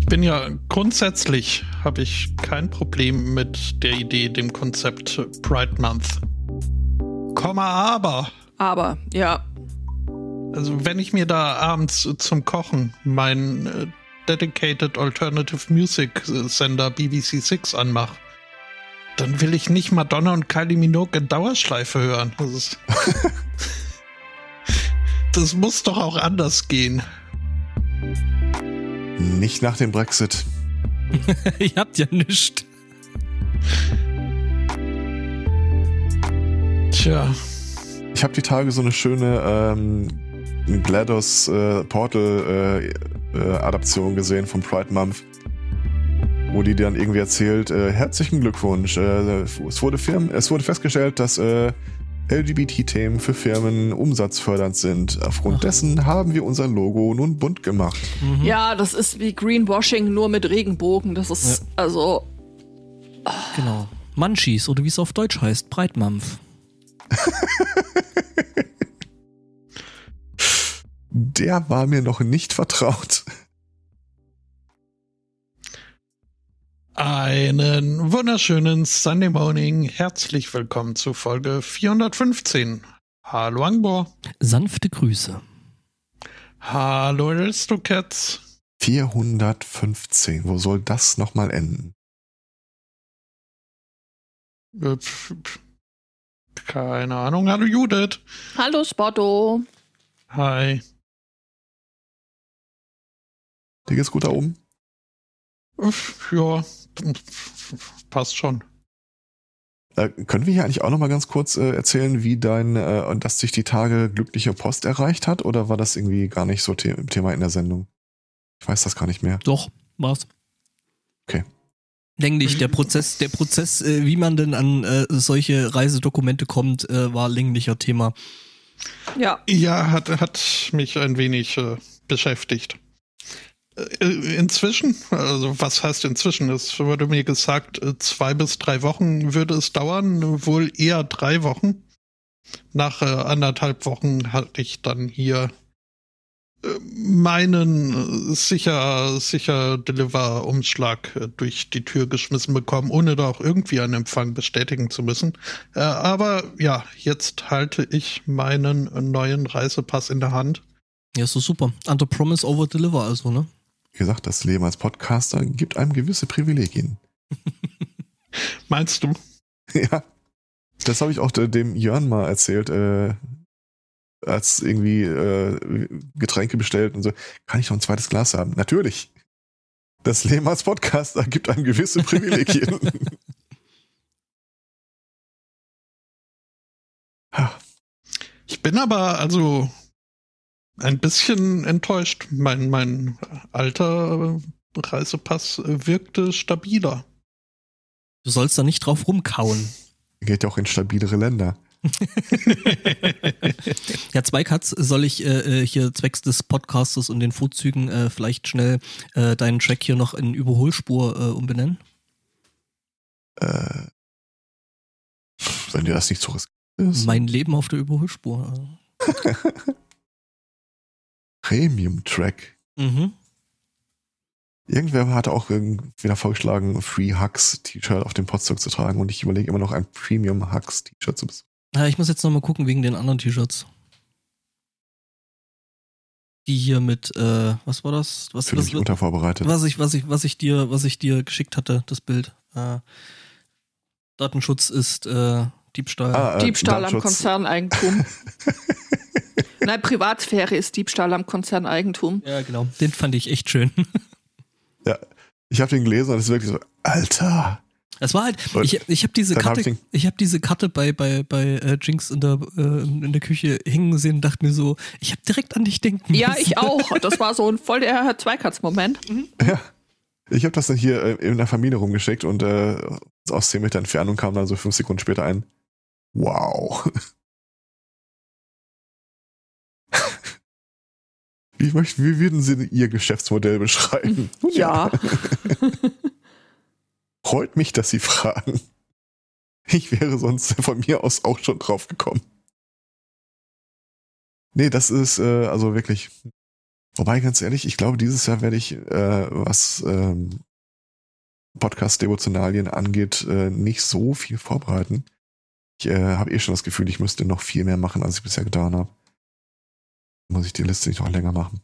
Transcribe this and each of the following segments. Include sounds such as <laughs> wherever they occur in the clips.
Ich bin ja grundsätzlich habe ich kein Problem mit der Idee, dem Konzept Pride Month. Komma aber. Aber, ja. Also wenn ich mir da abends zum Kochen mein äh, Dedicated Alternative Music Sender BBC Six anmache, dann will ich nicht Madonna und Kylie Minogue in Dauerschleife hören. Das, ist <laughs> das muss doch auch anders gehen. Nicht nach dem Brexit. <laughs> Ihr habt ja nichts. Tja. Ich habe die Tage so eine schöne ähm, GLaDOS äh, Portal äh, äh, Adaption gesehen vom Pride Month, wo die dann irgendwie erzählt, äh, herzlichen Glückwunsch. Äh, es, wurde Firmen, es wurde festgestellt, dass äh, LGBT-Themen für Firmen umsatzfördernd sind. Aufgrund Ach. dessen haben wir unser Logo nun bunt gemacht. Mhm. Ja, das ist wie Greenwashing nur mit Regenbogen. Das ist ja. also. Genau. Munchies oder wie es auf Deutsch heißt, Breitmampf. <laughs> Der war mir noch nicht vertraut. Einen wunderschönen Sunday Morning. Herzlich willkommen zu Folge 415. Hallo Angbor. Sanfte Grüße. Hallo Aristocats. 415. Wo soll das nochmal enden? Äh, keine Ahnung. Hallo Judith. Hallo Spotto. Hi. Dir geht's gut da oben? Ja, passt schon. Äh, können wir hier eigentlich auch noch mal ganz kurz äh, erzählen, wie dein, äh, dass sich die Tage glückliche Post erreicht hat? Oder war das irgendwie gar nicht so The Thema in der Sendung? Ich weiß das gar nicht mehr. Doch, war's. Okay. Länglich, der Prozess, der Prozess, äh, wie man denn an äh, solche Reisedokumente kommt, äh, war länglicher Thema. Ja. Ja, hat, hat mich ein wenig beschäftigt. Äh, inzwischen, also was heißt inzwischen? Es wurde mir gesagt, äh, zwei bis drei Wochen würde es dauern, wohl eher drei Wochen. Nach äh, anderthalb Wochen hatte ich dann hier äh, meinen sicher, sicher Deliver-Umschlag durch die Tür geschmissen bekommen, ohne da auch irgendwie einen Empfang bestätigen zu müssen. Aber ja, jetzt halte ich meinen neuen Reisepass in der Hand. Ja, so super. Under Promise Over Deliver also, ne? Gesagt, das Leben als Podcaster gibt einem gewisse Privilegien. <laughs> Meinst du? Ja. Das habe ich auch dem Jörn mal erzählt, äh, als irgendwie äh, Getränke bestellt und so. Kann ich noch ein zweites Glas haben? Natürlich. Das Leben als Podcaster gibt einem gewisse Privilegien. <laughs> ich bin aber, also ein bisschen enttäuscht. Mein, mein alter Reisepass wirkte stabiler. Du sollst da nicht drauf rumkauen. <laughs> Geht ja auch in stabilere Länder. <laughs> ja, zwei Cuts soll ich äh, äh, hier zwecks des Podcasters und den Vorzügen äh, vielleicht schnell äh, deinen Track hier noch in Überholspur äh, umbenennen? Äh, wenn dir das nicht so riskant ist. Mein Leben auf der Überholspur. <laughs> Premium-Track. Mhm. Irgendwer hatte auch wieder vorgeschlagen, Free Hugs T-Shirt auf dem Potsdok zu tragen und ich überlege immer noch ein Premium Hugs T-Shirt zu besorgen. Ja, ich muss jetzt nochmal gucken wegen den anderen T-Shirts. Die hier mit, äh, was war das? Was, Für was, mich untervorbereitet. Was ich, was ich, was ich dir, was ich dir geschickt hatte, das Bild. Äh, Datenschutz ist äh, Diebstahl. Ah, äh, Diebstahl am Konzerneigentum. <laughs> Nein, Privatsphäre ist Diebstahl am Konzerneigentum. Ja, genau. Den fand ich echt schön. ja, ich habe den gelesen und es ist wirklich so, Alter. Es war halt, ich, ich habe diese Karte, hab ich, ich habe diese Karte bei bei bei äh, Jinx in der äh, in der Küche hängen sehen und dachte mir so, ich habe direkt an dich denken. Ja, müssen. ich auch. <laughs> Das war so ein voll der Zweikatz-Moment. Mhm. Ja, ich habe das dann hier äh, in der Familie rumgeschickt und äh, aus 10 Meter Entfernung kam dann so fünf Sekunden später ein. Wow. Wie, wie würden Sie Ihr Geschäftsmodell beschreiben? <laughs> Ja. <laughs> Freut mich, dass Sie fragen. Ich wäre sonst von mir aus auch schon drauf gekommen. Nee, das ist äh, also wirklich. Wobei, ganz ehrlich, ich glaube, dieses Jahr werde ich, äh, was ähm, Podcast-Devotionalien angeht, äh, nicht so viel vorbereiten. Ich äh, habe eh schon das Gefühl, ich müsste noch viel mehr machen, als ich bisher getan habe. Muss ich die Liste nicht noch länger machen.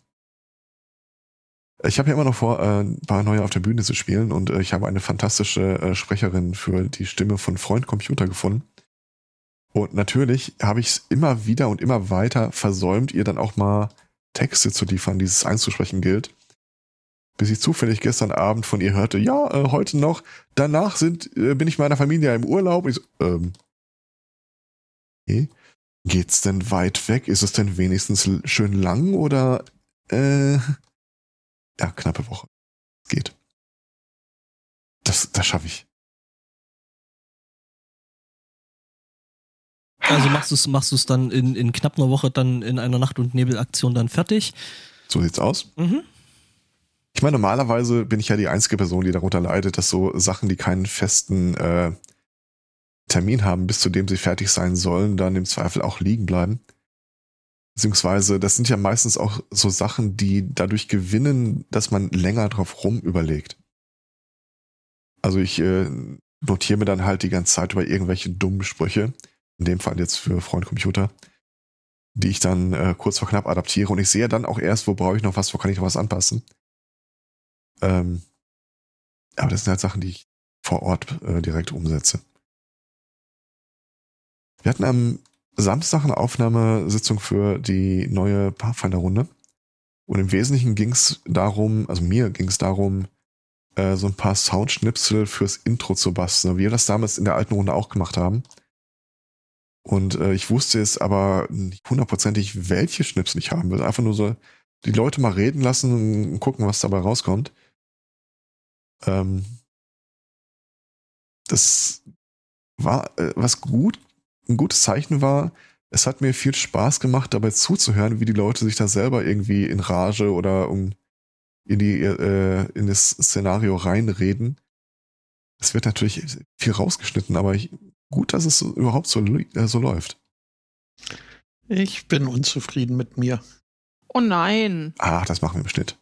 Ich habe ja immer noch vor, äh, ein paar neue auf der Bühne zu spielen und äh, ich habe eine fantastische äh, Sprecherin für die Stimme von Freund Computer gefunden. Und natürlich habe ich es immer wieder und immer weiter versäumt, ihr dann auch mal Texte zu liefern, die es einzusprechen gilt. Bis ich zufällig gestern Abend von ihr hörte, ja, äh, heute noch, danach sind, äh, bin ich meiner Familie im Urlaub. Ich so, ähm, okay. Geht's denn weit weg? Ist es denn wenigstens schön lang oder äh, ja, knappe Woche. Geht. Das, das schaffe ich. Also machst du es machst du's dann in, in knapp einer Woche dann in einer Nacht- und Nebelaktion dann fertig? So sieht's aus. Mhm. Ich meine, normalerweise bin ich ja die einzige Person, die darunter leidet, dass so Sachen, die keinen festen äh, Termin haben, bis zu dem sie fertig sein sollen, dann im Zweifel auch liegen bleiben. Beziehungsweise, das sind ja meistens auch so Sachen, die dadurch gewinnen, dass man länger drauf rum überlegt. Also ich äh, notiere mir dann halt die ganze Zeit über irgendwelche dummen Sprüche, in dem Fall jetzt für Freund Computer, die ich dann äh, kurz vor knapp adaptiere und ich sehe dann auch erst, wo brauche ich noch was, wo kann ich noch was anpassen. Ähm, aber das sind halt Sachen, die ich vor Ort äh, direkt umsetze. Wir hatten am Samstag eine Aufnahmesitzung für die neue Pathfinder-Runde. Und im Wesentlichen ging es darum, also mir ging es darum, äh, so ein paar Soundschnipsel fürs Intro zu basteln, wie wir das damals in der alten Runde auch gemacht haben. Und äh, ich wusste jetzt aber nicht hundertprozentig, welche Schnipsel ich haben will. Einfach nur so die Leute mal reden lassen und gucken, was dabei rauskommt. Ähm, das war äh, was gut ein gutes Zeichen war, es hat mir viel Spaß gemacht, dabei zuzuhören, wie die Leute sich da selber irgendwie in Rage oder um in die äh, in das Szenario reinreden. Es wird natürlich viel rausgeschnitten, aber ich, gut, dass es überhaupt so, äh, so läuft. Ich bin unzufrieden mit mir. Oh nein. Ach, das machen wir im Schnitt.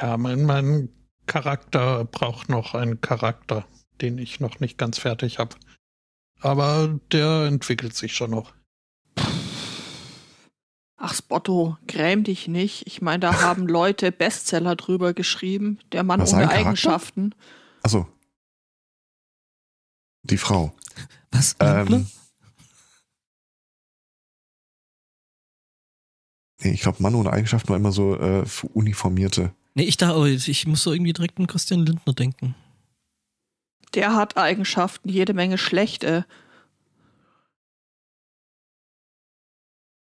Ja, mein, mein Charakter braucht noch einen Charakter, den ich noch nicht ganz fertig habe. Aber der entwickelt sich schon noch. Ach, Spotto, gräm dich nicht. Ich meine, da <laughs> haben Leute Bestseller drüber geschrieben. Der Mann Was, ohne Eigenschaften. Achso. Die Frau. Was? Ähm, nee, ich glaube, Mann ohne Eigenschaften war immer so äh, uniformierte. Nee, ich dachte, ich muss so irgendwie direkt an Christian Lindner denken der hat Eigenschaften, jede Menge schlechte.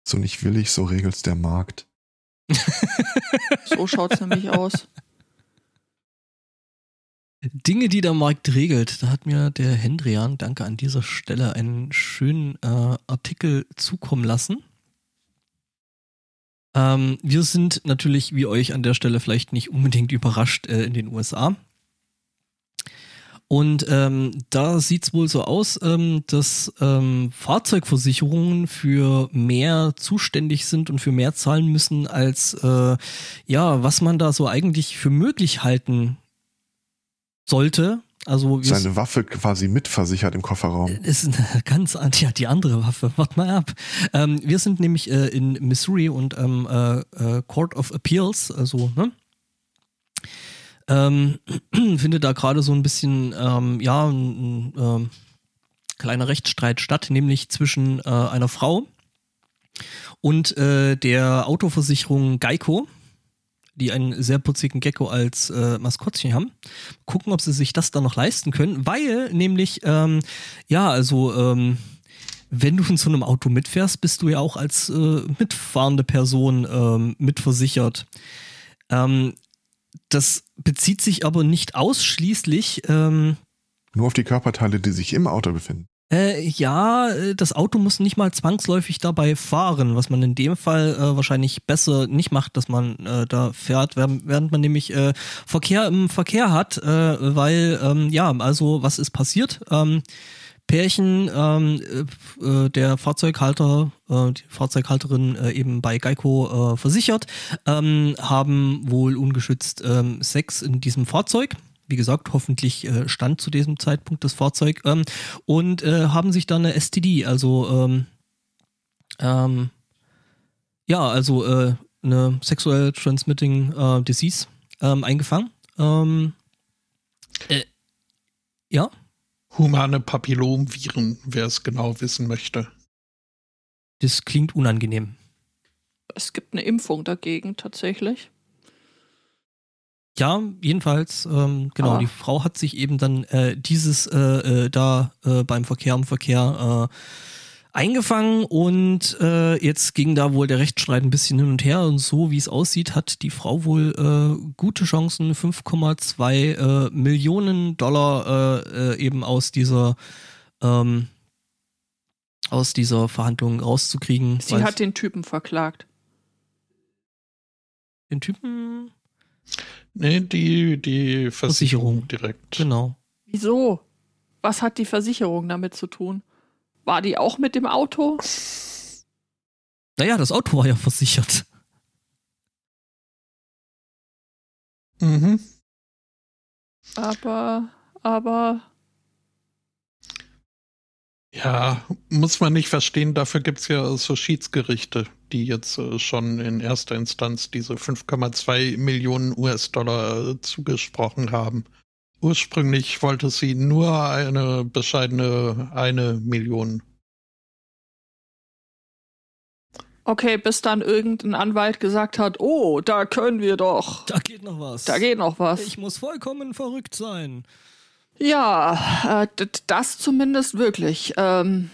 So nicht willig, so regelt's der Markt. <laughs> so schaut's nämlich aus. Dinge, die der Markt regelt. Da hat mir der Hendrian, danke an dieser Stelle, einen schönen äh, Artikel zukommen lassen. Ähm, wir sind natürlich, wie euch an der Stelle vielleicht nicht unbedingt überrascht, äh, in den USA. Und ähm, da sieht es wohl so aus, ähm, dass ähm, Fahrzeugversicherungen für mehr zuständig sind und für mehr zahlen müssen, als äh, ja, was man da so eigentlich für möglich halten sollte. Also seine Waffe quasi mitversichert im Kofferraum. Ist eine <laughs> ganz ja die andere Waffe. Warte mal ab. Ähm, wir sind nämlich äh, in Missouri und ähm, äh, äh, Court of Appeals, also ne, ähm, <clears throat> findet da gerade so ein bisschen, ähm, ja, ein, ein ähm, kleiner Rechtsstreit statt, nämlich zwischen äh, einer Frau und äh, der Autoversicherung Geico, die einen sehr putzigen Gecko als äh, Maskottchen haben. Gucken, ob sie sich das dann noch leisten können, weil nämlich, ähm, ja, also, ähm, wenn du in so einem Auto mitfährst, bist du ja auch als äh, mitfahrende Person ähm, mitversichert. Ähm, das bezieht sich aber nicht ausschließlich. Ähm, Nur auf die Körperteile, die sich im Auto befinden. Äh, ja, äh, das Auto muss nicht mal zwangsläufig dabei fahren, was man in dem Fall äh, wahrscheinlich besser nicht macht, dass man äh, da fährt, während, man nämlich äh, Verkehr im Verkehr hat, äh, weil, ähm, ja, also was ist passiert? Ähm, Pärchen, ähm, äh, der Fahrzeughalter, äh, die Fahrzeughalterin äh, eben bei Geico äh, versichert, ähm, haben wohl ungeschützt ähm, Sex in diesem Fahrzeug. Wie gesagt, hoffentlich äh, stand zu diesem Zeitpunkt das Fahrzeug ähm, und äh, haben sich dann eine STD, also ähm, ähm, ja, also äh, eine sexuell transmitting äh, disease ähm, eingefangen. Ähm, äh, ja. Humane Papillomviren, wer es genau wissen möchte. Das klingt unangenehm. Es gibt eine Impfung dagegen tatsächlich. Ja, jedenfalls, ähm, genau, ah. die Frau hat sich eben dann äh, dieses äh, äh, da äh, beim Verkehr im Verkehr äh, eingefangen und äh, jetzt ging da wohl der Rechtsstreit ein bisschen hin und her und so wie es aussieht, hat die Frau wohl gute Chancen, 5,2 äh, Millionen Dollar eben aus dieser ähm, aus dieser Verhandlung rauszukriegen. Sie hat den Typen verklagt. Den Typen? Nee, die, die Versicherung, Versicherung direkt. Genau. Wieso? Was hat die Versicherung damit zu tun? War die auch mit dem Auto? Naja, das Auto war ja versichert. Mhm. Aber, aber. Ja, muss man nicht verstehen, dafür gibt es ja so Schiedsgerichte, die jetzt äh, schon in erster Instanz diese 5,2 Millionen US-Dollar äh, zugesprochen haben. Ursprünglich wollte sie nur eine bescheidene eine Million. Okay, bis dann irgendein Anwalt gesagt hat, oh, da können wir doch. Da geht noch was. Da geht noch was. Ich muss vollkommen verrückt sein. Ja, äh, das zumindest wirklich. Ähm,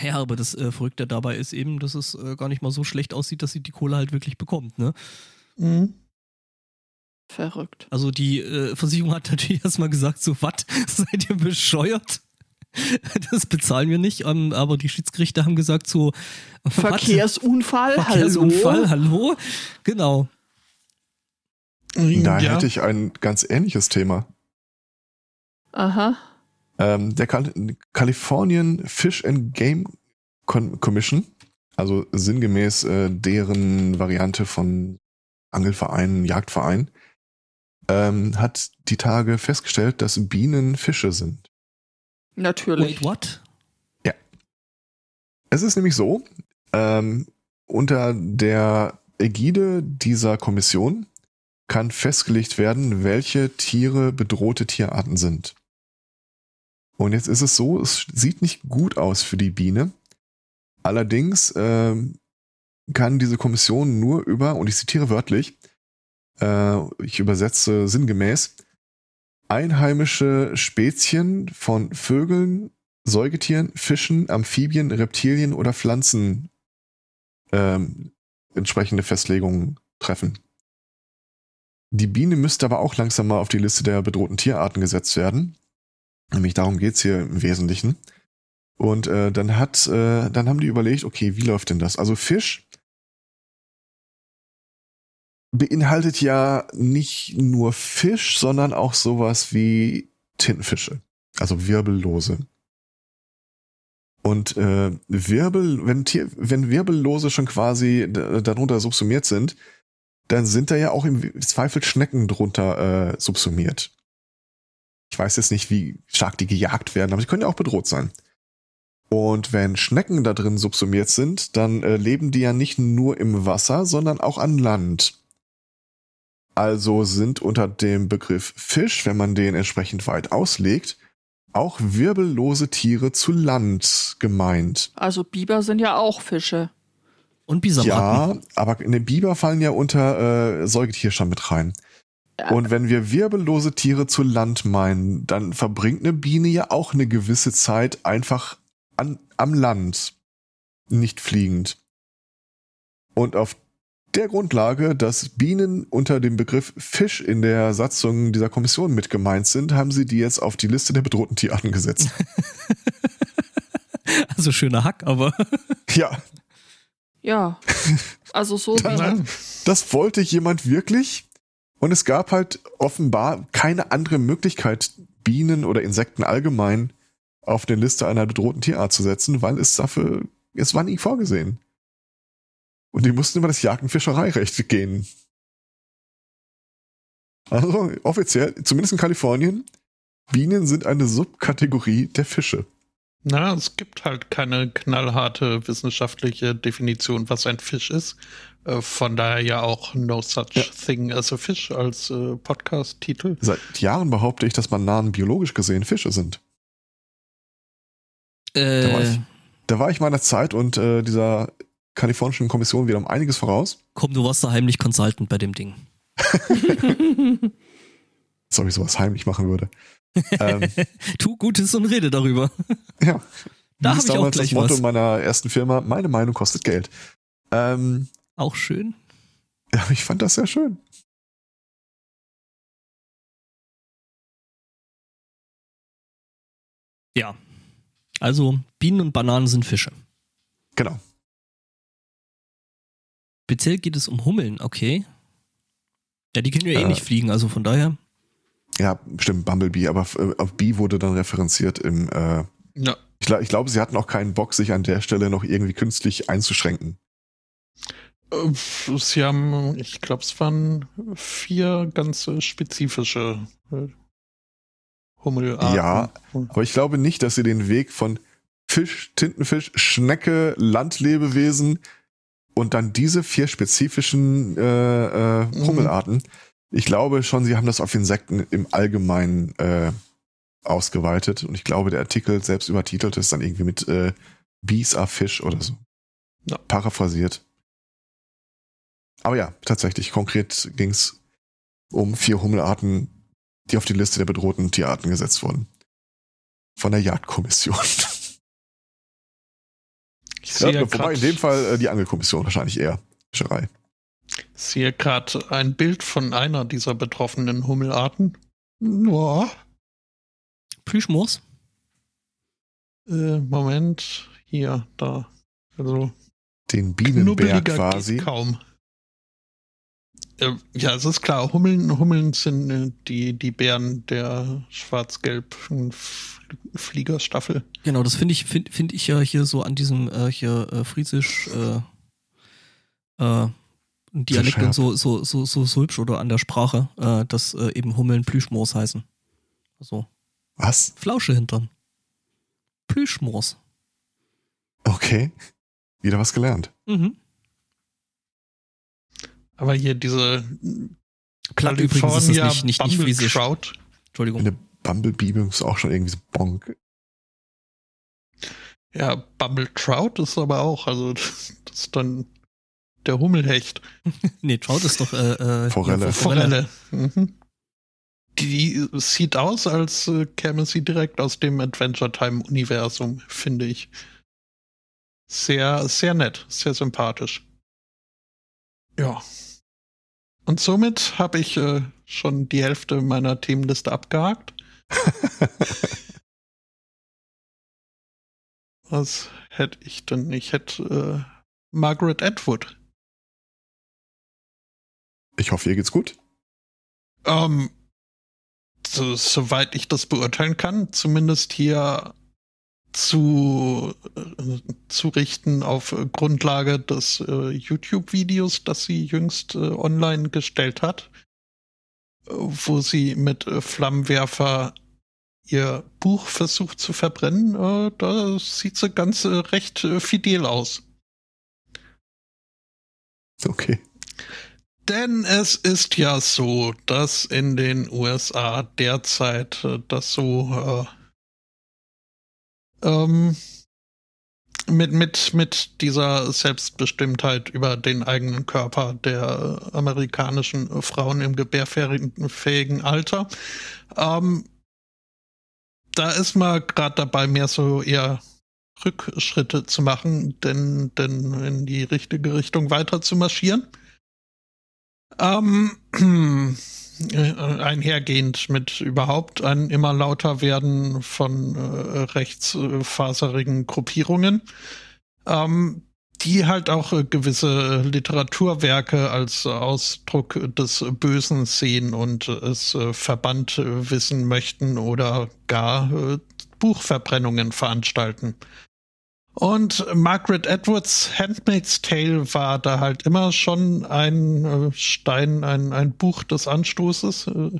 ja, aber das äh, Verrückte dabei ist eben, dass es äh, gar nicht mal so schlecht aussieht, dass sie die Kohle halt wirklich bekommt, ne? Mhm. Verrückt. Also die äh, Versicherung hat <laughs> natürlich erstmal gesagt, so was, <laughs> seid ihr bescheuert? <laughs> Das bezahlen wir nicht, ähm, aber die Schiedsgerichte haben gesagt so Verkehrsunfall, Verkehrsunfall, hallo. hallo. Genau. Da ja. hätte ich ein ganz ähnliches Thema. Aha. Ähm, der Kal Californian Fish and Game Con Commission, also sinngemäß äh, deren Variante von Angelvereinen, Jagdverein, ähm, hat die Tage festgestellt, dass Bienen Fische sind. Natürlich. Wait, what? Ja. Es ist nämlich so, ähm, unter der Ägide dieser Kommission kann festgelegt werden, welche Tiere bedrohte Tierarten sind. Und jetzt ist es so, es sieht nicht gut aus für die Biene. Allerdings ähm, kann diese Kommission nur über, und ich zitiere wörtlich, äh, ich übersetze sinngemäß, einheimische Spezien von Vögeln, Säugetieren, Fischen, Amphibien, Reptilien oder Pflanzen ähm, entsprechende Festlegungen treffen. Die Biene müsste aber auch langsam mal auf die Liste der bedrohten Tierarten gesetzt werden. Nämlich darum geht's hier im Wesentlichen. Und äh, dann hat, äh, dann haben die überlegt, okay, wie läuft denn das? Also Fisch beinhaltet ja nicht nur Fisch, sondern auch sowas wie Tintenfische, also Wirbellose. Und äh, Wirbel, wenn, Tier, wenn Wirbellose schon quasi darunter subsumiert sind, dann sind da ja auch im Zweifel Schnecken drunter äh, subsumiert. Ich weiß jetzt nicht, wie stark die gejagt werden, aber sie können ja auch bedroht sein. Und wenn Schnecken da drin subsumiert sind, dann äh, leben die ja nicht nur im Wasser, sondern auch an Land. Also sind unter dem Begriff Fisch, wenn man den entsprechend weit auslegt, auch wirbellose Tiere zu Land gemeint. Also Biber sind ja auch Fische. Und Bisamratten. Ja, aber in den Biber fallen ja unter äh, Säugetierstamm mit rein. Und wenn wir wirbellose Tiere zu Land meinen, dann verbringt eine Biene ja auch eine gewisse Zeit einfach an, am Land, nicht fliegend. Und auf der Grundlage, dass Bienen unter dem Begriff Fisch in der Satzung dieser Kommission mit gemeint sind, haben sie die jetzt auf die Liste der bedrohten Tierarten gesetzt. <laughs> also schöner Hack, aber. <laughs> ja. Ja. Also so wie. Das wollte jemand wirklich. Und es gab halt offenbar keine andere Möglichkeit, Bienen oder Insekten allgemein auf der Liste einer bedrohten Tierart zu setzen, weil es dafür, es war nie vorgesehen. Und die mussten über das Jagd- und Fischereirecht gehen. Also offiziell, zumindest in Kalifornien, Bienen sind eine Subkategorie der Fische. Na, es gibt halt keine knallharte wissenschaftliche Definition, was ein Fisch ist. Äh, von daher ja auch No Such ja. Thing as a Fish als äh, Podcast-Titel. Seit Jahren behaupte ich, dass Bananen biologisch gesehen Fische sind. Äh. Da, war ich, da war ich meiner Zeit und äh, dieser kalifornischen Kommission wieder um einiges voraus. Komm, du warst da heimlich Consultant bei dem Ding. <laughs> Sorry, sowas heimlich machen würde. ähm, <laughs> tu Gutes und rede darüber. Ja. Da habe ich auch gleich das Motto was. meiner ersten Firma, meine Meinung kostet Geld. Ähm, auch schön. Ja, ich fand das sehr schön. Ja. Also Bienen und Bananen sind Fische. Genau. Speziell geht es um Hummeln, okay. Ja, die können ja eh äh, nicht fliegen, also von daher. Ja, stimmt, Bumblebee, aber äh, auf Bee wurde dann referenziert im. Äh, ja. Ich, ich glaube, sie hatten auch keinen Bock, sich an der Stelle noch irgendwie künstlich einzuschränken. Äh, sie haben, ich glaube, es waren vier ganz spezifische äh, Hummelarten. Ja, aber ich glaube nicht, dass sie den Weg von Fisch, Tintenfisch, Schnecke, Landlebewesen und dann diese vier spezifischen äh, äh. Hummelarten. Mhm. Ich glaube schon, sie haben das auf Insekten im Allgemeinen äh, ausgeweitet. Und ich glaube, der Artikel selbst übertitelt ist dann irgendwie mit äh, Bees are Fish oder so. Ja. Paraphrasiert. Aber ja, tatsächlich, konkret ging es um vier Hummelarten, die auf die Liste der bedrohten Tierarten gesetzt wurden. Von der Jagdkommission. Ich sehe ja, wobei in dem Fall äh, die Angelkommission wahrscheinlich eher. Fischerei. Ich sehe gerade ein Bild von einer dieser betroffenen Hummelarten. Ja. Plüschmoos? Äh, Moment, hier, da. Also. Den Bienenberg quasi. Kaum. Äh, ja, es ist klar, Hummeln, Hummeln sind äh, die, die Bären der schwarz-gelben Fliegerstaffel. Genau, das finde ich, finde find ich ja hier so an diesem äh, hier äh, Friesisch äh, äh, Dialekt und so, so, so, so, so hübsch oder an der Sprache, äh, dass äh, eben Hummeln Plüschmoos heißen. Also. Was? Flausche hintern. Plüschmoos. Okay. Wieder was gelernt. Mhm. Aber hier diese Platt übrigens ist nicht, nicht, nicht friesisch. Trout. Entschuldigung. Eine Bumblebee ist auch schon irgendwie so bonk. Ja, Bumble Trout ist aber auch, also <laughs> das ist dann der Hummelhecht. <laughs> nee, Trout ist doch äh, äh, Forelle. Forelle. Mhm. Die sieht aus, als äh, käme sie direkt aus dem Adventure Time Universum, finde ich. Sehr, sehr nett, sehr sympathisch. Ja. Und somit habe ich äh, schon die Hälfte meiner Themenliste abgehakt. <laughs> Was hätte ich denn? Ich hätte äh, Margaret Atwood. Ich hoffe, ihr geht's gut. Ähm, so, soweit ich das beurteilen kann, zumindest hier zu, äh, zu richten auf Grundlage des äh, YouTube-Videos, das sie jüngst äh, online gestellt hat, wo sie mit äh, Flammenwerfer ihr Buch versucht zu verbrennen. Äh, da sieht sie ganz äh, recht fidel aus. Okay. Denn es ist ja so, dass in den USA derzeit das so ähm, mit, mit, mit dieser Selbstbestimmtheit über den eigenen Körper der amerikanischen Frauen im gebärfähigen Alter. Ähm, da ist man gerade dabei, mehr so eher Rückschritte zu machen, denn, denn in die richtige Richtung weiter zu marschieren. Ähm, Äh, <clears throat> einhergehend mit überhaupt ein immer lauter werden von äh, rechtsfaserigen Gruppierungen, ähm, die halt auch äh, gewisse Literaturwerke als Ausdruck des Bösen sehen und es äh, verbannt wissen möchten oder gar Buchverbrennungen veranstalten. Und Margaret Edwards Handmaid's Tale war da halt immer schon ein äh, Stein, ein, ein Buch des Anstoßes, äh,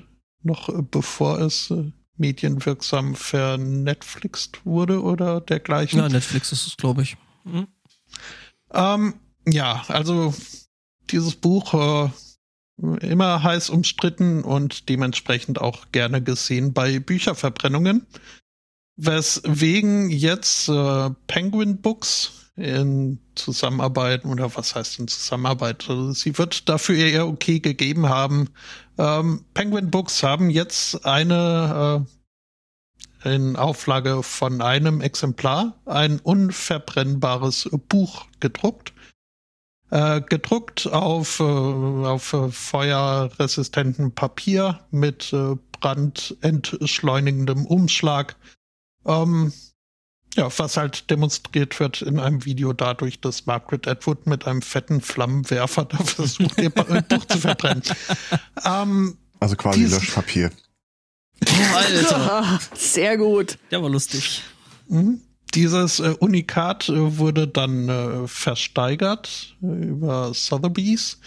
noch bevor es äh, medienwirksam vernetflixt wurde oder dergleichen. Ja, Netflix ist es, glaube ich. Mhm. Ähm, ja, also dieses Buch äh, immer heiß umstritten und dementsprechend auch gerne gesehen bei Bücherverbrennungen. Weswegen jetzt äh, Penguin Books in Zusammenarbeit oder was heißt in Zusammenarbeit? Also sie wird dafür ihr okay gegeben haben. Ähm, Penguin Books haben jetzt eine äh, in Auflage von einem Exemplar ein unverbrennbares Buch gedruckt. Äh, gedruckt auf, äh, auf feuerresistenten Papier mit äh, brandentschleunigendem Umschlag ähm, ja, was halt demonstriert wird in einem Video dadurch, dass Margaret Atwood mit einem fetten Flammenwerfer <laughs> da versucht, ihr Buch zu verbrennen. Ähm, also quasi Löschpapier. Oh, Alter. <laughs> Sehr gut. Der war lustig. Mhm. Dieses äh, Unikat äh, wurde dann äh, versteigert äh, über Sotheby's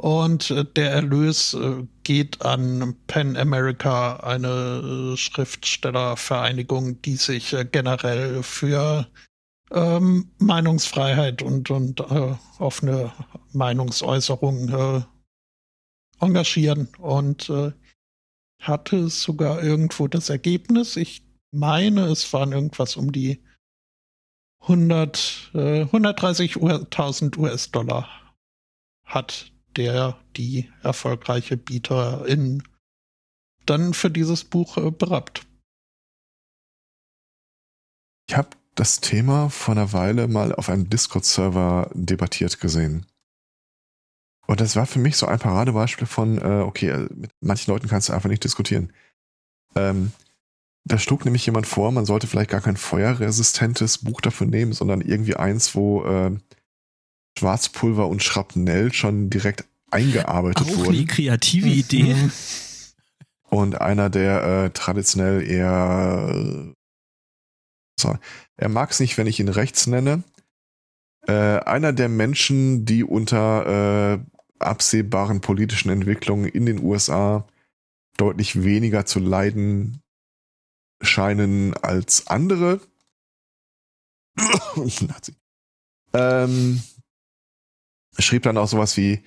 und äh, der Erlös äh, geht an Pen America, eine äh, Schriftstellervereinigung, die sich generell für ähm, Meinungsfreiheit und, und äh, offene Meinungsäußerung äh, engagieren und äh, hatte sogar irgendwo das Ergebnis. Ich meine, es waren irgendwas um die 100, 130.000 US-Dollar hat der die erfolgreiche Bieterin dann für dieses Buch äh, berappt. Ich habe das Thema vor einer Weile mal auf einem Discord-Server debattiert gesehen. Und das war für mich so ein Paradebeispiel von, äh, okay, äh, mit manchen Leuten kannst du einfach nicht diskutieren. Ähm, da schlug nämlich jemand vor, man sollte vielleicht gar kein feuerresistentes Buch dafür nehmen, sondern irgendwie eins, wo äh, Schwarzpulver und Schrapnell schon direkt eingearbeitet Auch wurden. Eine kreative mhm. Idee. Und einer, der äh, traditionell eher äh, er mag es nicht, wenn ich ihn rechts nenne. Äh, einer der Menschen, die unter äh, absehbaren politischen Entwicklungen in den USA deutlich weniger zu leiden scheinen als andere. <coughs> ähm, schrieb dann auch sowas wie,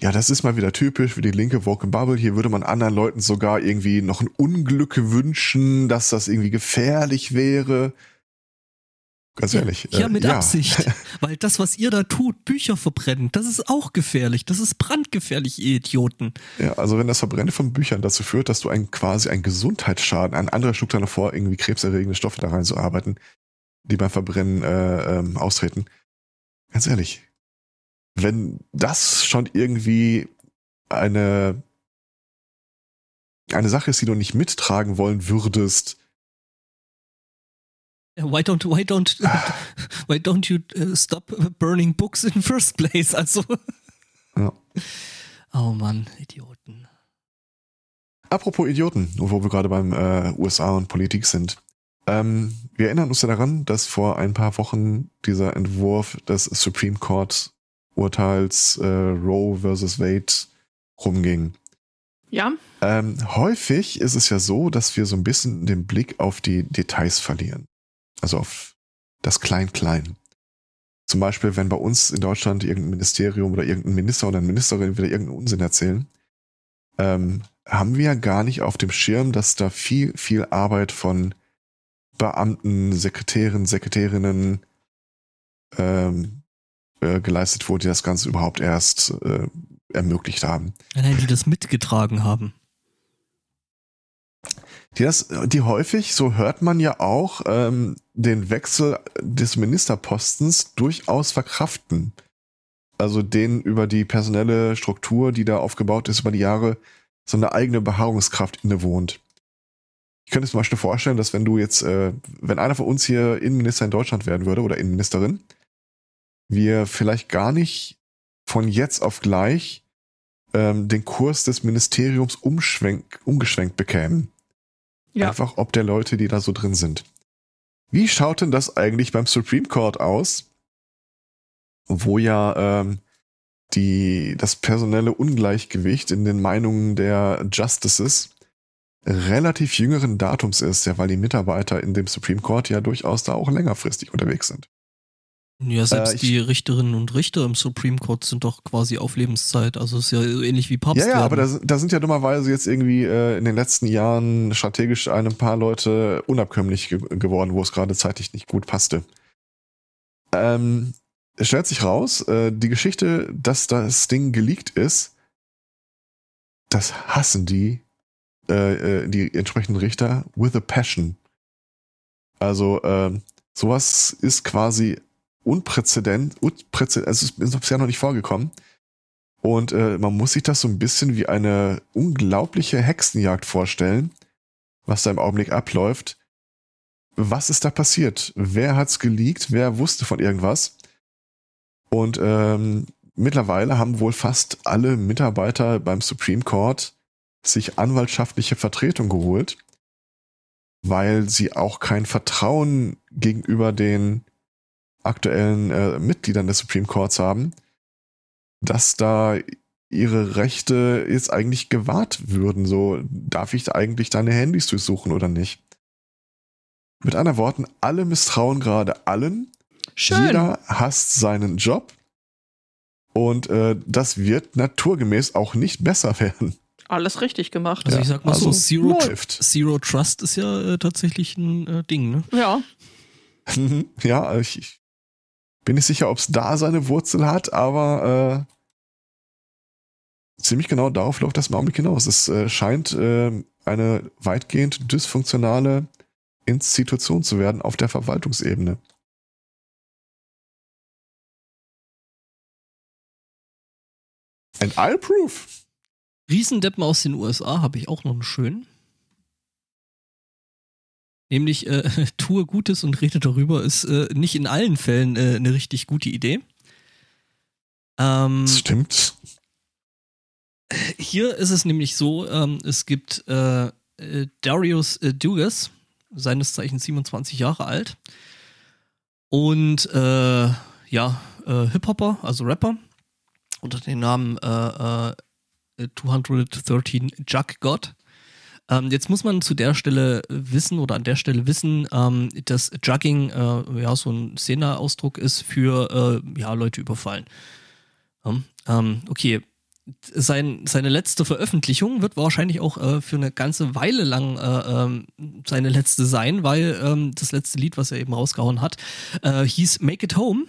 ja, das ist mal wieder typisch für die linke Woke Bubble. Hier würde man anderen Leuten sogar irgendwie noch ein Unglück wünschen, dass das irgendwie gefährlich wäre. Ganz ja, ehrlich. Ja, äh, mit ja. Absicht. <laughs> Weil das, was ihr da tut, Bücher verbrennen, das ist auch gefährlich. Das ist brandgefährlich, ihr Idioten. Ja, also wenn das Verbrennen von Büchern dazu führt, dass du ein, quasi einen Gesundheitsschaden, ein anderer schlug dann vor, irgendwie krebserregende Stoffe da reinzuarbeiten, die beim Verbrennen äh, ähm, austreten. Ganz ehrlich, wenn das schon irgendwie eine, eine Sache ist, die du nicht mittragen wollen würdest. Why don't, why don't, <sighs> why don't you uh, stop burning books in first place? <laughs> Also. Ja. Oh Mann, Idioten. Apropos Idioten, wo wir gerade beim äh, USA und Politik sind. Ähm, wir erinnern uns ja daran, dass vor ein paar Wochen dieser Entwurf des Supreme Court Urteils äh, Roe versus Wade rumging. Ja. Ähm, häufig ist es ja so, dass wir so ein bisschen den Blick auf die Details verlieren. Also auf das Klein-Klein. Zum Beispiel, wenn bei uns in Deutschland irgendein Ministerium oder irgendein Minister oder eine Ministerin wieder irgendeinen Unsinn erzählen, ähm, haben wir ja gar nicht auf dem Schirm, dass da viel, viel Arbeit von Beamten, Sekretären, Sekretärinnen, ähm, äh, geleistet wurde, die das Ganze überhaupt erst äh, ermöglicht haben. Nein, die das mitgetragen haben. Die, das, die häufig, so hört man ja auch, ähm, den Wechsel des Ministerpostens durchaus verkraften. Also den über die personelle Struktur, die da aufgebaut ist über die Jahre, so eine eigene Beharrungskraft innewohnt. Ich könnte mir zum Beispiel vorstellen, dass wenn du jetzt, äh, wenn einer von uns hier Innenminister in Deutschland werden würde oder Innenministerin, wir vielleicht gar nicht von jetzt auf gleich ähm, den Kurs des Ministeriums umgeschwenkt bekämen. Ja. Einfach ob der Leute, die da so drin sind. wie schaut denn das eigentlich beim Supreme Court aus? Wo ja ähm, die, das personelle Ungleichgewicht in den Meinungen der Justices relativ jüngeren Datums ist, ja, weil die Mitarbeiter in dem Supreme Court ja durchaus da auch längerfristig unterwegs sind. Ja, selbst äh, die Richterinnen und Richter im Supreme Court sind doch quasi auf Lebenszeit. Also ist ja ähnlich wie Papst. Ja, ja, aber da, da, sind ja dummerweise jetzt irgendwie äh, in den letzten Jahren strategisch ein paar Leute unabkömmlich ge geworden, wo es gerade zeitlich nicht gut passte. Ähm, es stellt sich raus, äh, die Geschichte, dass das Ding geleakt ist, das hassen die, äh, äh die entsprechenden Richter with a passion. Also, äh, sowas ist quasi unpräzedent, unpräzedent also es ist bisher noch nicht vorgekommen. Und äh, man muss sich das so ein bisschen wie eine unglaubliche Hexenjagd vorstellen, was da im Augenblick abläuft. Was ist da passiert? Wer hat's geleakt? Wer wusste von irgendwas? Und ähm, mittlerweile haben wohl fast alle Mitarbeiter beim Supreme Court sich anwaltschaftliche Vertretung geholt, weil sie auch kein Vertrauen gegenüber den aktuellen äh, Mitgliedern des Supreme Courts haben, dass da ihre Rechte jetzt eigentlich gewahrt würden. So, darf ich eigentlich deine Handys durchsuchen oder nicht? Mit anderen Worten, alle misstrauen gerade allen. Schön. Jeder hasst seinen Job. Und äh, das wird naturgemäß auch nicht besser werden. Alles richtig gemacht. Also ich sag mal also so, Zero, läuft. Zero Trust ist ja äh, tatsächlich ein äh, Ding, ne? Ja. <laughs> ja, ich, bin nicht sicher, ob es da seine Wurzel hat, aber äh, ziemlich genau darauf läuft das im Augenblick hinaus. Es äh, scheint äh, eine weitgehend dysfunktionale Institution zu werden auf der Verwaltungsebene. And I'll prove. Riesendeppen aus den USA habe ich auch noch einen schönen. Nämlich äh, <laughs> tue Gutes und rede darüber ist äh, nicht in allen Fällen äh, eine richtig gute Idee. Ähm, Stimmt. Hier ist es nämlich so, ähm, es gibt äh, äh, Darius äh, Dugas, seines Zeichens 27 Jahre alt. Und ja, Hip-Hopper, also Rapper, unter dem Namen 213 Jug God. Ähm, jetzt muss man zu der Stelle wissen oder an der Stelle wissen, ähm, dass Jugging äh, ja so ein Szeneausdruck ist für äh, ja, Leute überfallen. Ähm, okay, sein, seine letzte Veröffentlichung wird wahrscheinlich auch äh, für eine ganze Weile lang äh, ähm, seine letzte sein, weil ähm, das letzte Lied, was er eben rausgehauen hat, äh, hieß Make It Home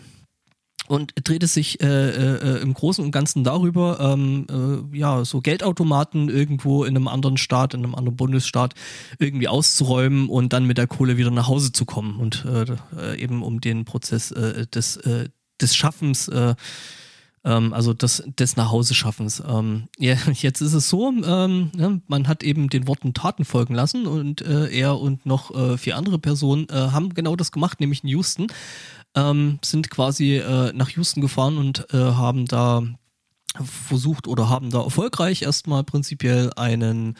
und dreht es sich äh, äh, im Großen und Ganzen darüber, ähm, äh, ja, so Geldautomaten irgendwo in einem anderen Staat, in einem anderen Bundesstaat irgendwie auszuräumen und dann mit der Kohle wieder nach Hause zu kommen und äh, äh eben um den Prozess äh, des, des Schaffens äh, ähm, also des, des Nachhauseschaffens. Ähm, ja, <laughs> jetzt ist es so, ähm, ja, man hat eben den Worten Taten folgen lassen und er und noch vier andere Personen haben genau das gemacht, nämlich in Houston ähm, sind quasi äh, nach Houston gefahren und äh, haben da versucht oder haben da erfolgreich erstmal prinzipiell einen,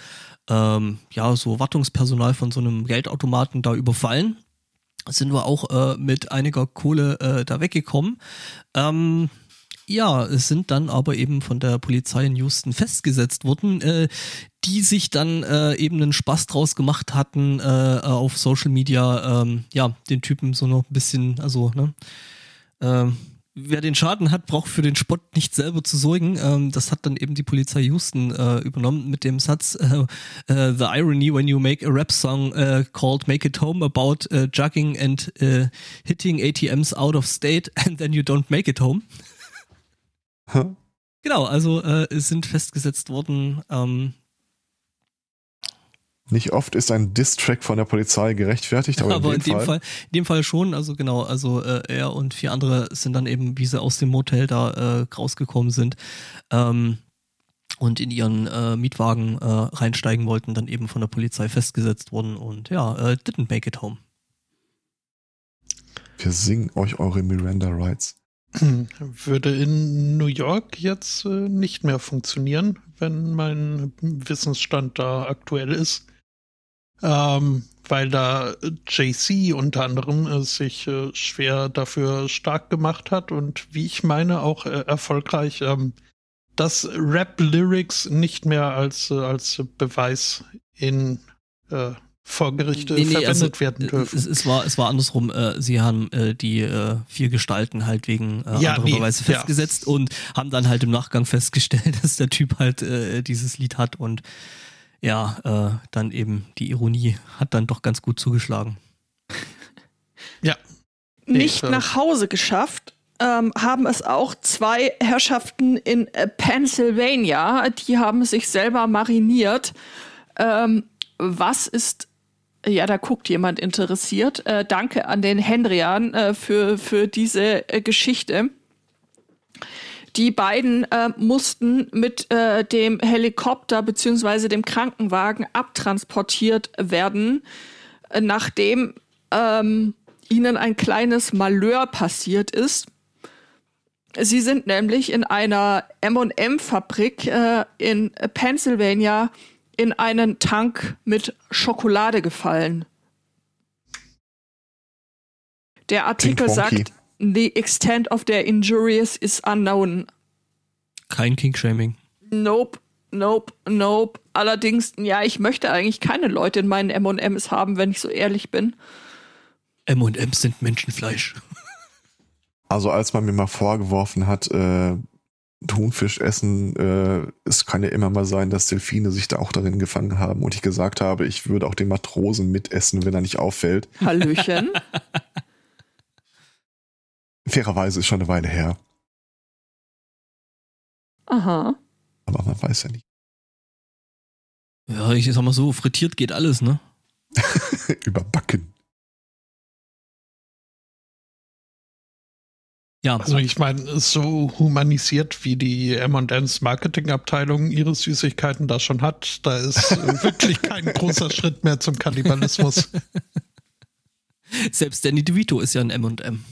ähm, ja, so Wartungspersonal von so einem Geldautomaten da überfallen. Sind wir auch äh, mit einiger Kohle äh, da weggekommen. Ähm, ja, es sind dann aber eben von der Polizei in Houston festgesetzt worden, äh, die sich dann äh, eben einen Spaß draus gemacht hatten, äh, auf Social Media, ähm, ja, den Typen so noch ein bisschen, also, ne, ähm, wer den Schaden hat, braucht für den Spott nicht selber zu sorgen. Ähm, das hat dann eben die Polizei Houston äh, übernommen mit dem Satz äh, äh, The irony when you make a rap song uh, called Make It Home about uh, jugging and uh, hitting ATMs out of state and then you don't make it home. <laughs> Genau, also äh, sind festgesetzt worden. Ähm, nicht oft ist ein Diss-Track von der Polizei gerechtfertigt, aber, aber in, dem, in dem Fall, in dem Fall schon. Also genau, also äh, er und vier andere sind dann eben, wie sie aus dem Motel da äh, rausgekommen sind ähm, und in ihren äh, Mietwagen äh, reinsteigen wollten, dann eben von der Polizei festgesetzt wurden und ja, äh, didn't make it home. Wir singen euch eure Miranda Rights. <clears throat> Würde in New York jetzt äh, nicht mehr funktionieren, wenn mein Wissensstand da aktuell ist. Ähm, weil da JC unter anderem äh, sich äh, schwer dafür stark gemacht hat und wie ich meine auch äh, erfolgreich, ähm, dass Rap-Lyrics nicht mehr als, äh, als Beweis in äh, vor Gericht nee, nee, verwendet also, werden dürfen. Es, es, war, es war andersrum. Äh, sie haben äh, die äh, vier Gestalten halt wegen äh, ja, anderer nee, Beweise festgesetzt ja. und haben dann halt im Nachgang festgestellt, <laughs> dass der Typ halt äh, dieses Lied hat und ja, äh, dann eben die Ironie hat dann doch ganz gut zugeschlagen. Ja. Nicht ich, nach Hause geschafft ähm, haben es auch zwei Herrschaften in äh, Pennsylvania, die haben sich selber mariniert. Ähm, was ist ja, da guckt jemand interessiert. Äh, danke an den Hendrian äh, für, für diese äh, Geschichte. Die beiden äh, mussten mit äh, dem Helikopter beziehungsweise dem Krankenwagen abtransportiert werden, äh, nachdem ähm, ihnen ein kleines Malheur passiert ist. Sie sind nämlich in einer M&M-Fabrik in Pennsylvania in einen Tank mit Schokolade gefallen. Der Artikel sagt, the extent of their injuries is unknown. Kein King-Shaming. Nope, nope, nope. Allerdings, ja, ich möchte eigentlich keine Leute in meinen M&Ms haben, wenn ich so ehrlich bin. M&Ms sind Menschenfleisch. Also als man mir mal vorgeworfen hat, äh, Thunfisch essen, äh, es kann ja immer mal sein, dass Delfine sich da auch darin gefangen haben und ich gesagt habe, ich würde auch den Matrosen mitessen, wenn er nicht auffällt. Hallöchen. <laughs> Fairerweise ist schon eine Weile her. Aha. Aber man weiß ja nicht. Ja, ich sag mal so, frittiert geht alles, ne? <laughs> Überbacken. Ja. Also ich meine, so humanisiert wie die M&M's Marketingabteilung ihre Süßigkeiten da schon hat, da ist <laughs> wirklich kein großer Schritt mehr zum Kannibalismus. <laughs> Selbst Danny DeVito ist ja ein M&M.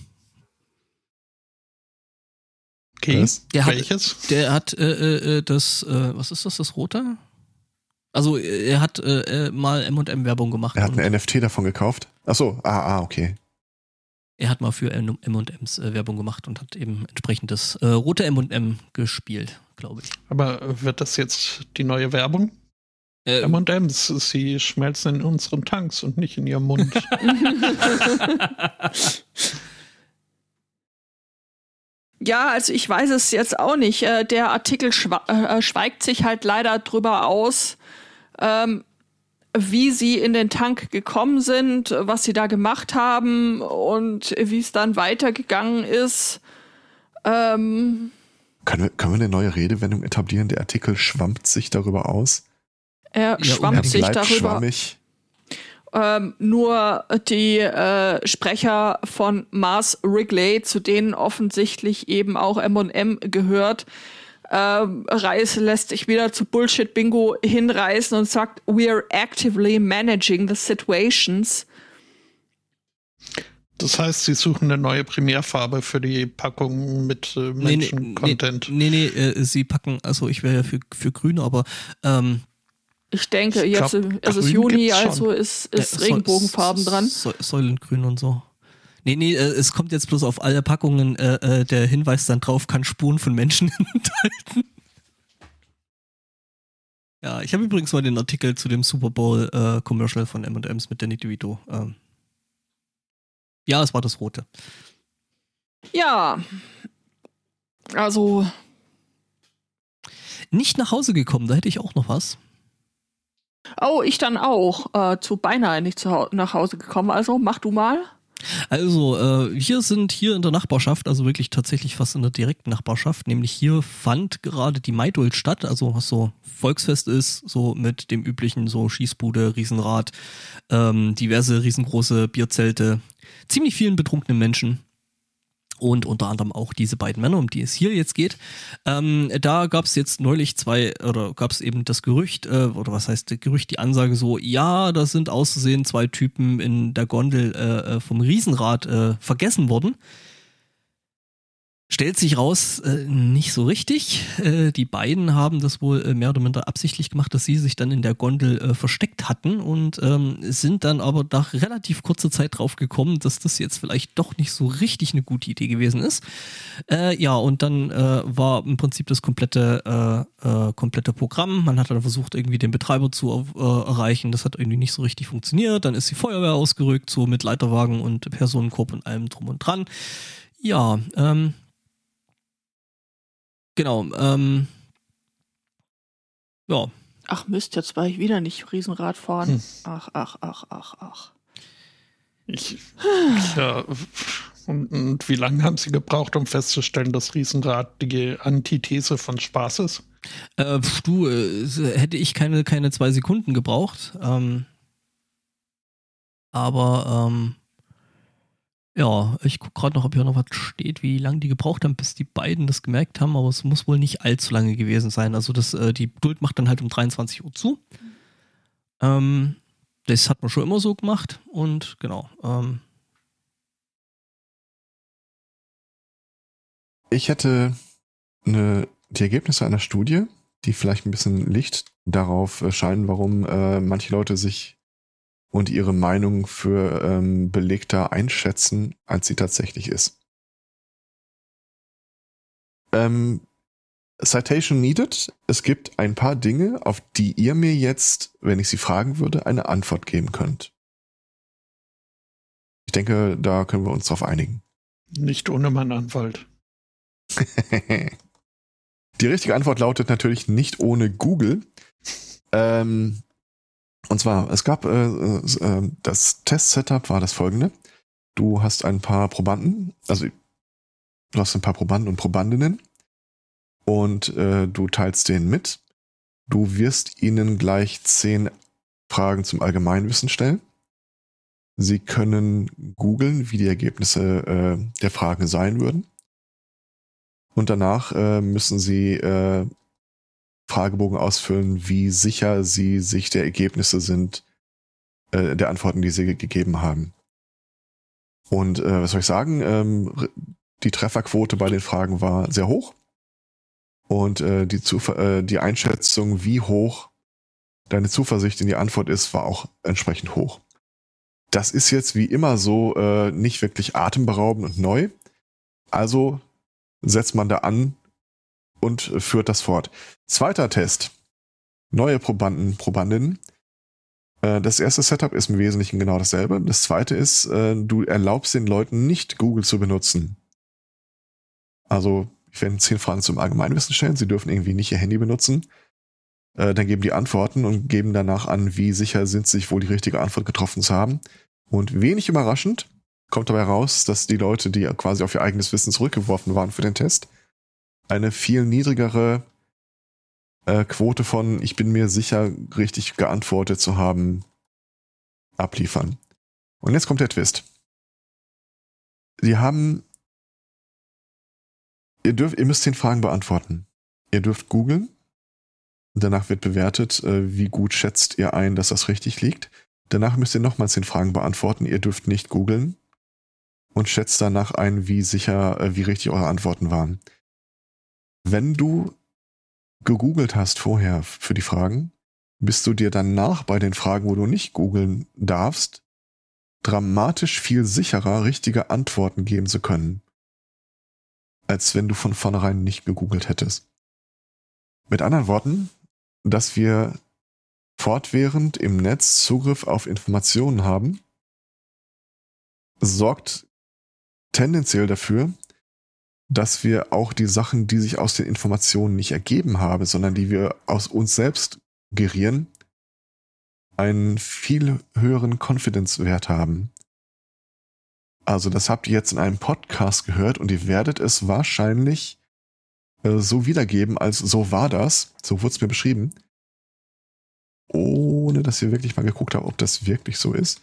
Okay, der welches? Hat, der hat äh, äh, das, äh, was ist das, das rote? Also er hat äh, äh mal M&M Werbung gemacht. Er hat ein NFT davon gekauft? Achso, ah, ah, okay er hat mal für M&M's äh, Werbung gemacht und hat eben entsprechendes äh, rote M&M gespielt, glaube ich. Aber wird das jetzt die neue Werbung? Äh, M&M's, sie schmelzen in unseren Tanks und nicht in ihrem Mund. <laughs> ja, also ich weiß es jetzt auch nicht. Äh, der Artikel äh, schweigt sich halt leider drüber aus. Ähm, wie sie in den Tank gekommen sind, was sie da gemacht haben und wie es dann weitergegangen ist. Ähm, können, wir, können wir eine neue Redewendung etablieren? Der Artikel schwammt sich darüber aus. Er ja, schwammt sich darüber. Schwammig. Ähm, nur die äh, Sprecher von Mars Wrigley, zu denen offensichtlich eben auch M&M gehört, ähm, Reis lässt sich wieder zu Bullshit-Bingo hinreißen und sagt, we are actively managing the situations. Das heißt, sie suchen eine neue Primärfarbe für die Packung mit äh, Menschen-Content. Nee, nee, nee, nee äh, sie packen, also ich wäre ja für, für grün, aber ähm, ich denke, ich jetzt glaub, es ist Juni, also ist, ist ja, Regenbogenfarben dran. Säulengrün und so. Nee, nee, äh, es kommt jetzt bloß auf alle Packungen äh, äh, der Hinweis dann drauf, kann Spuren von Menschen <laughs> enthalten. Ja, ich habe übrigens mal den Artikel zu dem Super Bowl äh, Commercial von M&M's mit Danny DeVito. Ähm. Ja, es war das Rote. Ja, also nicht nach Hause gekommen, da hätte ich auch noch was. Oh, ich dann auch. Äh, zu beinahe nicht zu, nach Hause gekommen. Also mach du mal. Also, äh, wir sind hier in der Nachbarschaft, also wirklich tatsächlich fast in der direkten Nachbarschaft, nämlich hier fand gerade die Maidult statt, also was so Volksfest ist, so mit dem üblichen so Schießbude, Riesenrad, ähm, diverse riesengroße Bierzelte, ziemlich vielen betrunkenen Menschen und unter anderem auch diese beiden Männer, um die es hier jetzt geht. Ähm, da gab es jetzt neulich zwei, oder gab es eben das Gerücht, äh, oder was heißt Gerücht, die Ansage so, ja, da sind auszusehen zwei Typen in der Gondel äh, äh vom Riesenrad äh, vergessen worden. Stellt sich raus, äh, nicht so richtig. Äh, die beiden haben das wohl äh, mehr oder minder absichtlich gemacht, dass sie sich dann in der Gondel äh, versteckt hatten und ähm, sind dann aber nach relativ kurzer Zeit drauf gekommen, dass das jetzt vielleicht doch nicht so richtig eine gute Idee gewesen ist. Äh, ja, und dann äh, war im Prinzip das komplette, komplette Programm. Man hat dann versucht, irgendwie den Betreiber zu erreichen. Das hat irgendwie nicht so richtig funktioniert. Dann ist die Feuerwehr ausgerückt, so mit Leiterwagen und Personenkorb und allem drum und dran. Ja, ähm, Genau. Ähm, ja. Ach Mist, jetzt war ich wieder nicht Riesenrad fahren. Hm. Ach, ach, ach, ach, ach. Ich, ja, und, und, wie lange haben Sie gebraucht, um festzustellen, dass Riesenrad die Antithese von Spaß ist? Äh, du, äh, hätte ich keine, keine zwei Sekunden gebraucht. Ähm, aber ähm, ja, ich gucke gerade noch, ob hier noch was steht, wie lange die gebraucht haben, bis die beiden das gemerkt haben, aber es muss wohl nicht allzu lange gewesen sein. Also das, äh, die Geduld macht dann halt um 23 Uhr zu. Ähm, das hat man schon immer so gemacht und genau. Ähm. Ich hätte eine, die Ergebnisse einer Studie, die vielleicht ein bisschen Licht darauf scheinen, warum äh, manche Leute sich und ihre Meinung für ähm, belegter einschätzen, als sie tatsächlich ist. Ähm, Citation needed. Es gibt ein paar Dinge, auf die ihr mir jetzt, wenn ich sie fragen würde, eine Antwort geben könnt. Ich denke, da können wir uns drauf einigen. Nicht ohne meinen Anwalt. <laughs> Die richtige Antwort lautet natürlich nicht ohne Google. Ähm, und zwar, es gab äh, äh, das Test-Setup war das folgende. Du hast ein paar Probanden, also du hast ein paar Probanden und Probandinnen und äh, du teilst denen mit. Du wirst ihnen gleich zehn Fragen zum Allgemeinwissen stellen. Sie können googeln, wie die Ergebnisse äh, der Fragen sein würden. Und danach äh, müssen sie äh, Fragebogen ausfüllen, wie sicher sie sich der Ergebnisse sind, äh, der Antworten, die sie gegeben haben. Und äh, was soll ich sagen? Ähm, die Trefferquote bei den Fragen war sehr hoch. Und äh, die, Zuf äh, die Einschätzung, wie hoch deine Zuversicht in die Antwort ist, war auch entsprechend hoch. Das ist jetzt wie immer so äh, nicht wirklich atemberaubend und neu. Also setzt man da an, und führt das fort. Zweiter Test. Neue Probanden, Probandinnen. Äh, das erste Setup ist im Wesentlichen genau dasselbe. Das zweite ist, äh, du erlaubst den Leuten nicht Google zu benutzen. Also, ich werde zehn Fragen zum Allgemeinwissen stellen. Sie dürfen irgendwie nicht ihr Handy benutzen. Äh, dann geben die Antworten und geben danach an, wie sicher sind sie sich wohl die richtige Antwort getroffen zu haben. Und wenig überraschend kommt dabei raus, dass die Leute, die quasi auf ihr eigenes Wissen zurückgeworfen waren für den Test, eine viel niedrigere äh, Quote von, ich bin mir sicher, richtig geantwortet zu haben, abliefern. Und jetzt kommt der Twist. Sie haben, ihr dürft, ihr müsst zehn Fragen beantworten. Ihr dürft googeln. Danach wird bewertet, äh, wie gut schätzt ihr ein, dass das richtig liegt. Danach müsst ihr nochmal zehn Fragen beantworten. Ihr dürft nicht googeln und schätzt danach ein, wie sicher, äh, wie richtig eure Antworten waren. Wenn du gegoogelt hast vorher für die Fragen, bist du dir danach bei den Fragen, wo du nicht googeln darfst, dramatisch viel sicherer, richtige Antworten geben zu können, als wenn du von vornherein nicht gegoogelt hättest. Mit anderen Worten, dass wir fortwährend im Netz Zugriff auf Informationen haben, sorgt tendenziell dafür, dass wir auch die Sachen, die sich aus den Informationen nicht ergeben haben, sondern die wir aus uns selbst gerieren, einen viel höheren Confidence-Wert haben. Also das habt ihr jetzt in einem Podcast gehört und ihr werdet es wahrscheinlich äh, so wiedergeben, als so war das, so wurde es mir beschrieben, ohne dass ihr wirklich mal geguckt habt, ob das wirklich so ist.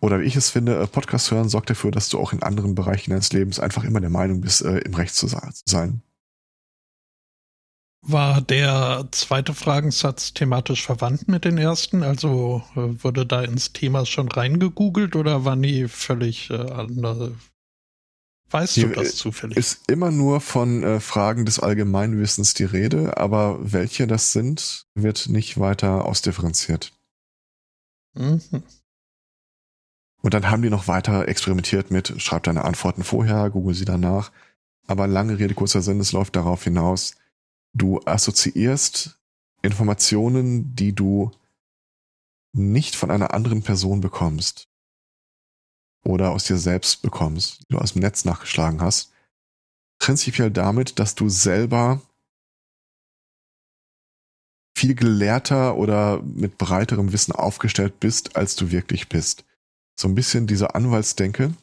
Oder wie ich es finde, äh, Podcast hören sorgt dafür, dass du auch in anderen Bereichen deines Lebens einfach immer der Meinung bist, äh, im Recht zu sein. War der zweite Fragensatz thematisch verwandt mit den ersten? Also äh, wurde da ins Thema schon reingegoogelt oder waren die völlig äh, andere, Weißt Hier du das zufällig? Ist immer nur von äh, Fragen des Allgemeinwissens die Rede, aber welche das sind, wird nicht weiter ausdifferenziert. Mhm. Und dann haben die noch weiter experimentiert mit, schreib deine Antworten vorher, google sie danach. Aber lange Rede, kurzer Sinn, es läuft darauf hinaus, du assoziierst Informationen, die du nicht von einer anderen Person bekommst oder aus dir selbst bekommst, die du aus dem Netz nachgeschlagen hast, prinzipiell damit, dass du selber viel gelehrter oder mit breiterem Wissen aufgestellt bist, als du wirklich bist. So ein bisschen diese Anwaltsdenke.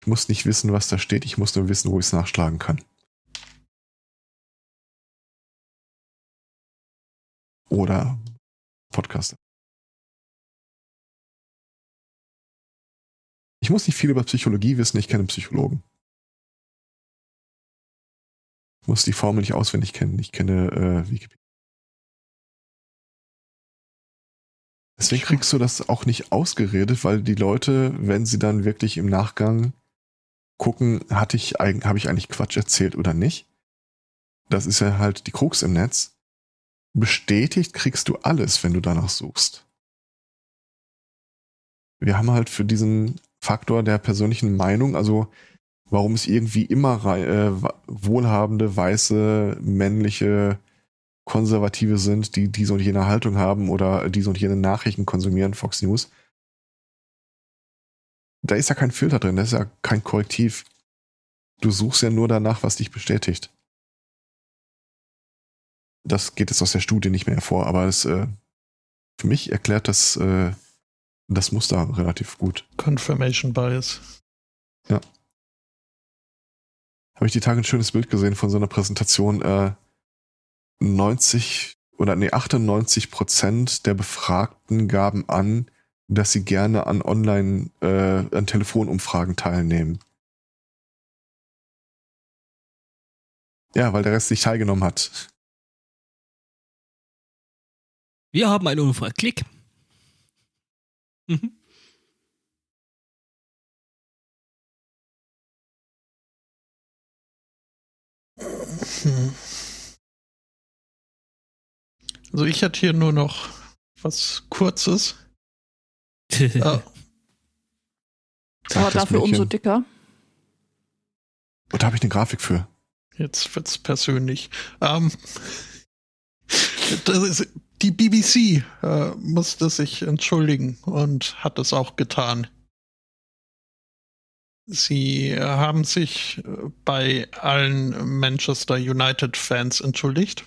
Ich muss nicht wissen, was da steht, ich muss nur wissen, wo ich es nachschlagen kann. Oder Podcaster. Ich muss nicht viel über Psychologie wissen, ich kenne Psychologen. Ich muss die Formel nicht auswendig kennen, ich kenne äh, Wikipedia. Deswegen kriegst du das auch nicht ausgeredet, weil die Leute, wenn sie dann wirklich im Nachgang gucken, hatte ich, habe ich eigentlich Quatsch erzählt oder nicht? Das ist ja halt die Krux im Netz. Bestätigt kriegst du alles, wenn du danach suchst. Wir haben halt für diesen Faktor der persönlichen Meinung, also warum es irgendwie immer äh, wohlhabende, weiße, männliche, konservative sind, die diese und jene Haltung haben oder diese und jene Nachrichten konsumieren, Fox News. Da ist ja kein Filter drin, da ist ja kein Korrektiv. Du suchst ja nur danach, was dich bestätigt. Das geht jetzt aus der Studie nicht mehr hervor, aber es, äh, für mich erklärt das äh, das Muster relativ gut. Confirmation Bias. Ja. Habe ich die Tage ein schönes Bild gesehen von so einer Präsentation. Äh, 90 oder nee, 98 Prozent der Befragten gaben an, dass sie gerne an Online, äh, an Telefonumfragen teilnehmen. Ja, weil der Rest nicht teilgenommen hat. Wir haben eine Umfrage. Klick. Mhm. Also ich hatte hier nur noch was Kurzes. <laughs> oh. Aber dafür Mädchen. umso dicker. Und da habe ich eine Grafik für. Jetzt wird's persönlich. Ähm, das ist, die BBC äh, musste sich entschuldigen und hat es auch getan. Sie haben sich äh, bei allen Manchester United-Fans entschuldigt.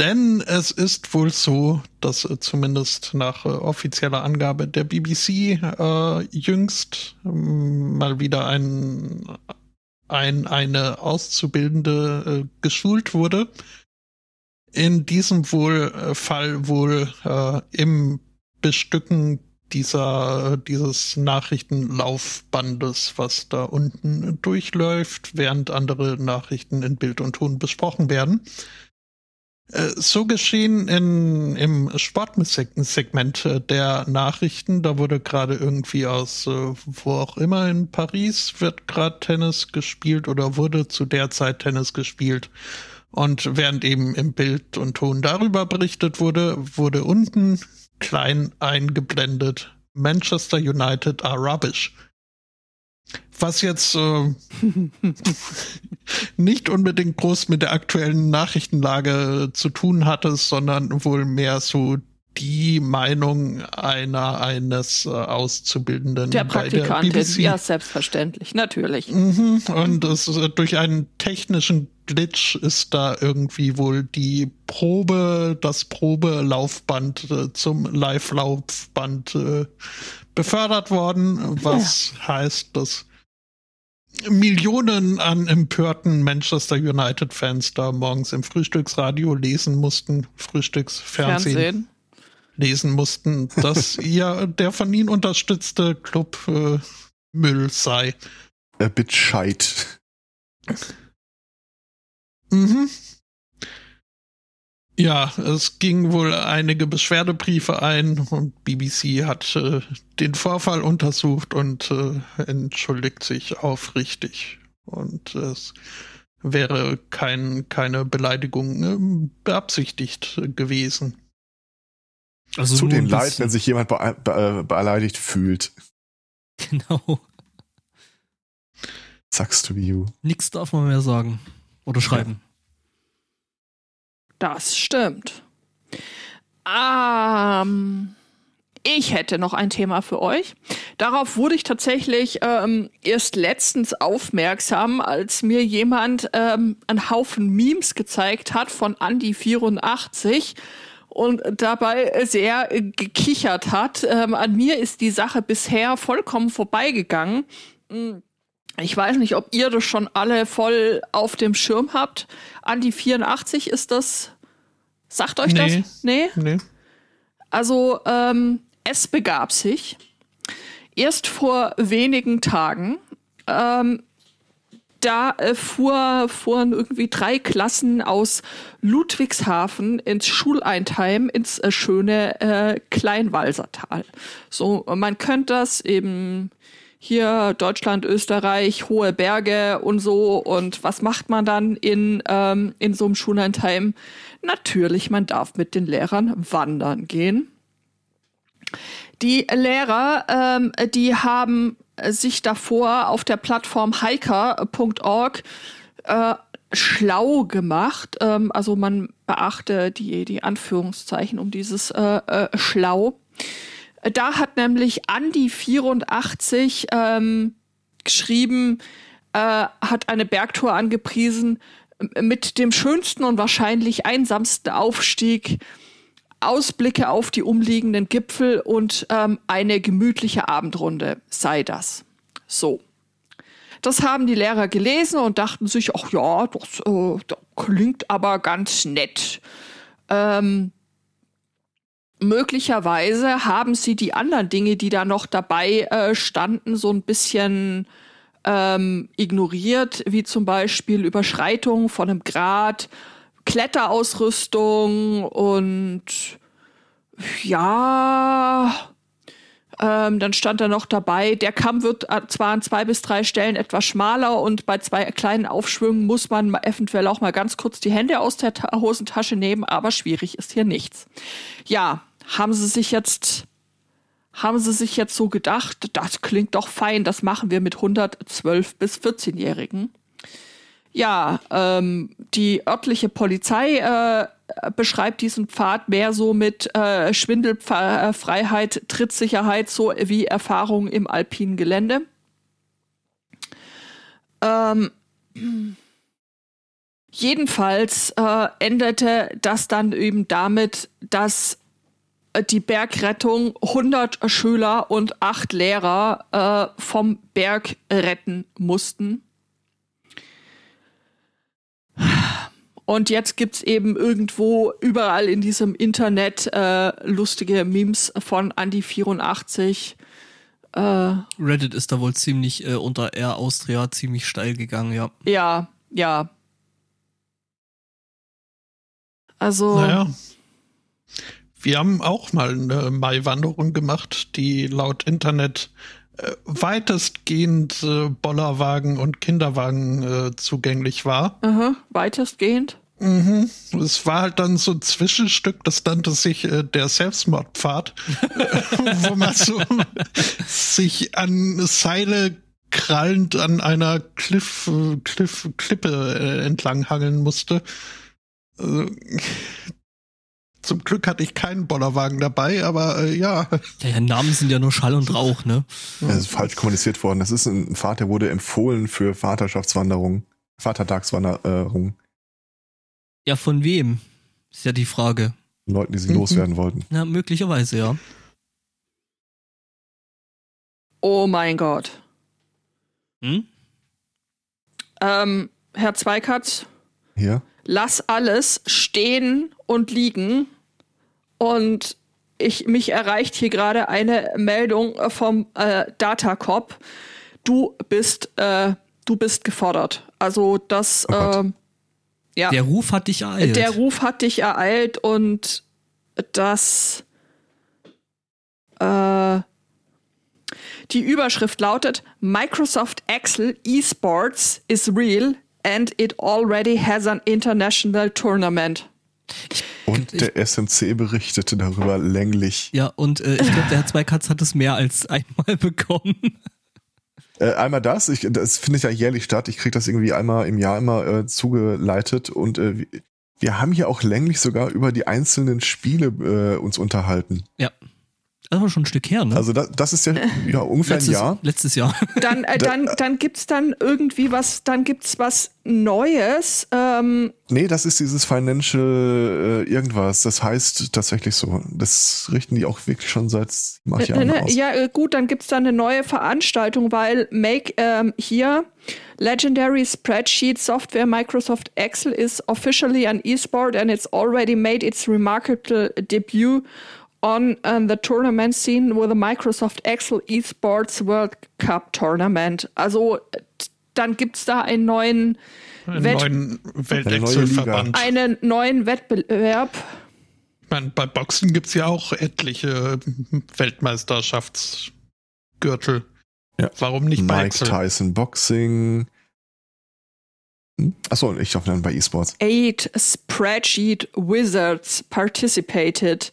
Denn es ist wohl so, dass äh, zumindest nach äh, offizieller Angabe der BBC äh, jüngst äh, mal wieder ein, ein, eine Auszubildende äh, geschult wurde, in diesem wohl äh, Fall wohl äh, im Bestücken dieser dieses Nachrichtenlaufbandes, was da unten durchläuft, während andere Nachrichten in Bild und Ton besprochen werden. Äh, so geschehen in, im Sportsegment äh, der Nachrichten. Da wurde gerade irgendwie aus, wo auch immer in Paris wird gerade Tennis gespielt oder wurde zu der Zeit Tennis gespielt. Und während eben im Bild und Ton darüber berichtet wurde, wurde unten klein eingeblendet Manchester United are rubbish. Was jetzt äh, <laughs> nicht unbedingt groß mit der aktuellen Nachrichtenlage zu tun hatte, sondern wohl mehr so die Meinung einer eines äh, Auszubildenden. Der Praktikantin, ja, selbstverständlich, natürlich. Mhm, und es, äh, durch einen technischen Glitch ist da irgendwie wohl die Probe, das Probelaufband äh, zum Live-Laufband äh, befördert worden, was ja. heißt, dass Millionen an empörten Manchester United-Fans da morgens im Frühstücksradio lesen mussten, Frühstücksfernsehen. Fernsehen lesen mussten, dass <laughs> ja der von ihnen unterstützte Club äh, Müll sei. Ein bit scheit. Mhm. Ja, es ging wohl einige Beschwerdebriefe ein und BBC hat äh, den Vorfall untersucht und äh, entschuldigt sich aufrichtig. Und es wäre kein, keine Beleidigung äh, beabsichtigt gewesen. Also Tut den leid, wenn sich jemand be be beleidigt fühlt. Genau. Sucks to be you. Nix darf man mehr sagen. Oder schreiben. Das stimmt. Ähm, ich hätte noch ein Thema für euch. Darauf wurde ich tatsächlich ähm, erst letztens aufmerksam, als mir jemand ähm, einen Haufen Memes gezeigt hat von Andy84 und dabei sehr gekichert hat. Ähm, an mir ist die Sache bisher vollkommen vorbeigegangen. Ich weiß nicht, ob ihr das schon alle voll auf dem Schirm habt. Andi 84 ist das. Sagt euch nee. das? Nee? Nee. Also, ähm, es begab sich erst vor wenigen Tagen. Ähm, da äh, fuhr, fuhren irgendwie drei Klassen aus Ludwigshafen ins Schuleindheim ins äh, schöne äh, Kleinwalsertal. So, man könnte das eben hier Deutschland, Österreich, hohe Berge und so. Und was macht man dann in, ähm, in so einem Schullandheim? Natürlich, man darf mit den Lehrern wandern gehen. Die Lehrer, ähm, die haben sich davor auf der Plattform hiker.org äh, schlau gemacht. Ähm, also man beachte die, die Anführungszeichen um dieses äh, äh, schlau. Da hat nämlich Andi84 ähm, geschrieben, äh, hat eine Bergtour angepriesen mit dem schönsten und wahrscheinlich einsamsten Aufstieg, Ausblicke auf die umliegenden Gipfel und ähm, eine gemütliche Abendrunde sei das. So. Das haben die Lehrer gelesen und dachten sich, ach ja, das, äh, das klingt aber ganz nett. Ähm, möglicherweise haben sie die anderen Dinge, die da noch dabei äh, standen, so ein bisschen ähm, ignoriert, wie zum Beispiel Überschreitung von einem Grad, Kletterausrüstung und ja, ähm, dann stand da noch dabei, der Kamm wird äh, zwar an zwei bis drei Stellen etwas schmaler und bei zwei kleinen Aufschwüngen muss man eventuell auch mal ganz kurz die Hände aus der Ta Hosentasche nehmen, aber schwierig ist hier nichts. Ja, haben sie sich jetzt haben sie sich jetzt so gedacht, das klingt doch fein, das machen wir mit 112 bis 14-Jährigen. Ja, ähm, die örtliche Polizei äh, beschreibt diesen Pfad mehr so mit äh, Schwindelfreiheit, Trittsicherheit, so wie Erfahrung im alpinen Gelände. Ähm, jedenfalls äh, endete das dann eben damit, dass die Bergrettung 100 Schüler und 8 Lehrer äh, vom Berg retten mussten. Und jetzt gibt es eben irgendwo überall in diesem Internet äh, lustige Memes von Andy84. Äh, Reddit ist da wohl ziemlich äh, unter Air Austria ziemlich steil gegangen, ja. Ja, ja. Also. Naja. Wir haben auch mal eine Maiwanderung gemacht, die laut Internet äh, weitestgehend äh, Bollerwagen und Kinderwagen äh, zugänglich war. Aha, weitestgehend? Mhm. Es war halt dann so ein Zwischenstück, das nannte sich äh, der Selbstmordpfad, <laughs> wo man so <laughs> sich an Seile krallend an einer Cliff, Cliff, Klippe äh, entlang hangeln musste. Also, zum Glück hatte ich keinen Bollerwagen dabei, aber äh, ja. ja. Ja, Namen sind ja nur Schall und Rauch, ne? Das ist falsch kommuniziert worden. Das ist ein der wurde empfohlen für Vaterschaftswanderung, Vatertagswanderung. Ja, von wem? Ist ja die Frage. Leuten, die sie mhm. loswerden wollten. Na, möglicherweise, ja. Oh mein Gott. Hm? Ähm, Herr Zweikatz. Ja? Lass alles stehen und liegen. Und ich, mich erreicht hier gerade eine Meldung vom äh, Datacop. Du bist, äh, du bist gefordert. Also das, oh äh, Ja. Der Ruf hat dich ereilt. Der Ruf hat dich ereilt und das äh, die Überschrift lautet Microsoft Excel Esports is real and it already has an international tournament. Und der SMC berichtete darüber länglich. Ja, und äh, ich glaube, der Herr Zweikatz hat es mehr als einmal <laughs> bekommen. Äh, einmal das, ich, das findet ja jährlich statt. Ich kriege das irgendwie einmal im Jahr immer äh, zugeleitet und äh, wir haben hier auch länglich sogar über die einzelnen Spiele äh, uns unterhalten. Ja. Das war schon ein Stück her, ne? Also das, das ist ja, ja ungefähr letztes, ein Jahr. Letztes Jahr. <laughs> Dann, äh, dann, dann gibt's dann irgendwie was, dann gibt's was Neues. Ähm, nee, das ist dieses Financial äh, irgendwas. Das heißt tatsächlich so. Das richten die auch wirklich schon seit acht Jahren ne, aus. Ja, äh, gut, dann gibt's da eine neue Veranstaltung, weil Make ähm, hier Legendary Spreadsheet Software Microsoft Excel is officially an esport and it's already made its remarkable debut on uh, the tournament scene with the Microsoft Excel Esports World Cup Tournament. Also dann gibt es da einen neuen, einen Wett neuen Weltexelverband. Einen neuen Wettbewerb. Meine, bei Boxen gibt es ja auch etliche Weltmeisterschaftsgürtel. Ja. Warum nicht bei Mike Excel? Tyson Boxing. Hm? Achso, ich hoffe dann bei Esports. Eight Spreadsheet Wizards participated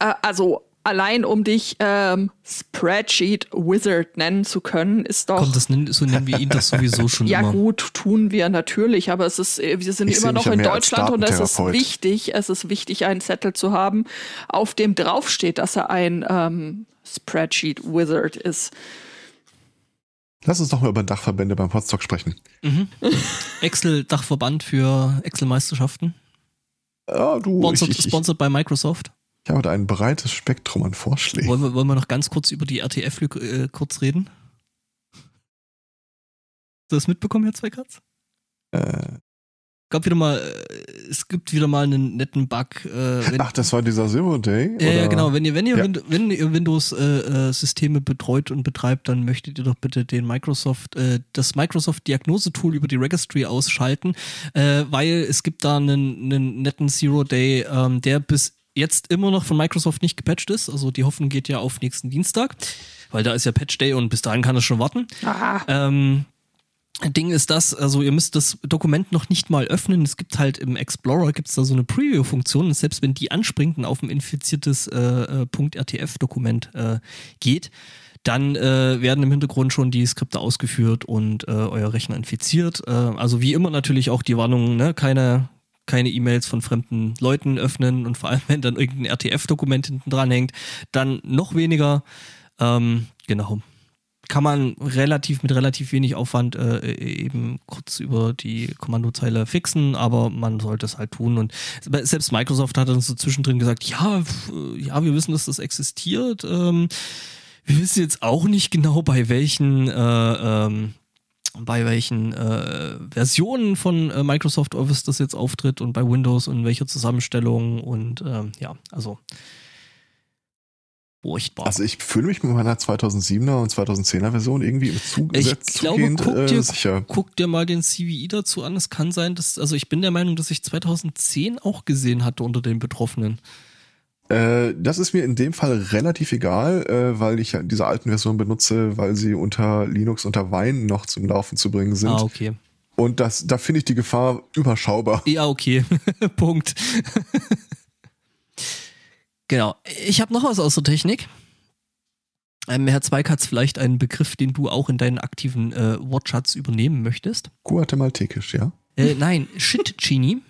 äh, also allein um dich ähm, Spreadsheet Wizard nennen zu können, ist doch. Komm, das nennen, so nennen wir ihn das sowieso schon. <laughs> ja, immer. gut, tun wir natürlich, aber es ist, äh, wir sind ich immer noch in Deutschland und es ist wichtig, es ist wichtig, einen Zettel zu haben, auf dem draufsteht, dass er ein ähm, Spreadsheet Wizard ist. Lass uns doch mal über Dachverbände beim Potsdok sprechen. Mhm. <laughs> Excel-Dachverband für Excel-Meisterschaften. Ja, du. Sponsored, ich, ich, sponsored bei Microsoft. Ich habe da ein breites Spektrum an Vorschlägen. Wollen wir, wollen wir noch ganz kurz über die RTF äh, kurz reden? Hast du das mitbekommen, Herr Zweikatz? Äh. Gab wieder mal, äh, es gibt wieder mal einen netten Bug. Äh, Ach, das war dieser Zero Day? Ja, ja genau. Wenn ihr, wenn ihr, ja. wenn ihr Windows-Systeme äh, äh betreut und betreibt, dann möchtet ihr doch bitte den Microsoft, äh, das Microsoft Diagnose-Tool über die Registry ausschalten, äh, weil es gibt da einen, einen netten Zero Day, ähm, der bis jetzt immer noch von Microsoft nicht gepatcht ist. Also die Hoffnung geht ja auf nächsten Dienstag, weil da ist ja Patch Day und bis dahin kann es schon warten. Ähm, Ding ist das, also ihr müsst das Dokument noch nicht mal öffnen. Es gibt halt im Explorer gibt es da so eine Preview-Funktion. Und selbst wenn die anspringt und auf ein infiziertes äh, äh .rtf-Dokument äh, geht, dann äh, werden im Hintergrund schon die Skripte ausgeführt und äh, euer Rechner infiziert. Äh, also wie immer natürlich auch die Warnung, ne? keine keine E-Mails von fremden Leuten öffnen und vor allem, <laughs> wenn dann irgendein RTF-Dokument hinten dran hängt, dann noch weniger. Ähm, genau. Kann man relativ mit relativ wenig Aufwand äh, eben kurz über die Kommandozeile fixen, aber man sollte es halt tun. Und selbst Microsoft hat uns so zwischendrin gesagt, ja, ja, wir wissen, dass das existiert. Ähm, wir wissen jetzt auch nicht genau, bei welchen äh, ähm, bei welchen äh, Versionen von äh, Microsoft Office das jetzt auftritt und bei Windows und in welcher Zusammenstellung und ähm, ja, also furchtbar. Also ich fühle mich mit meiner 2007er und 2010er Version irgendwie im Zugesetzt ich glaube, guck dir, äh, sicher. Guck dir mal den CVI dazu an. Es kann sein, dass, also ich bin der Meinung, dass ich 2010 auch gesehen hatte unter den Betroffenen. Äh, das ist mir in dem Fall relativ egal, äh, weil ich diese alten Versionen benutze, weil sie unter Linux unter Wine noch zum Laufen zu bringen sind. Ah, okay. Und das, da finde ich die Gefahr überschaubar. Ja, okay. <laughs> Punkt. genau. Ich habe noch was aus der Technik. Ähm, Herr Zweig hat vielleicht einen Begriff, den du auch in deinen aktiven äh, Wortschatz übernehmen möchtest. Guatemaltekisch, ja? Äh, nein, Shit Genie.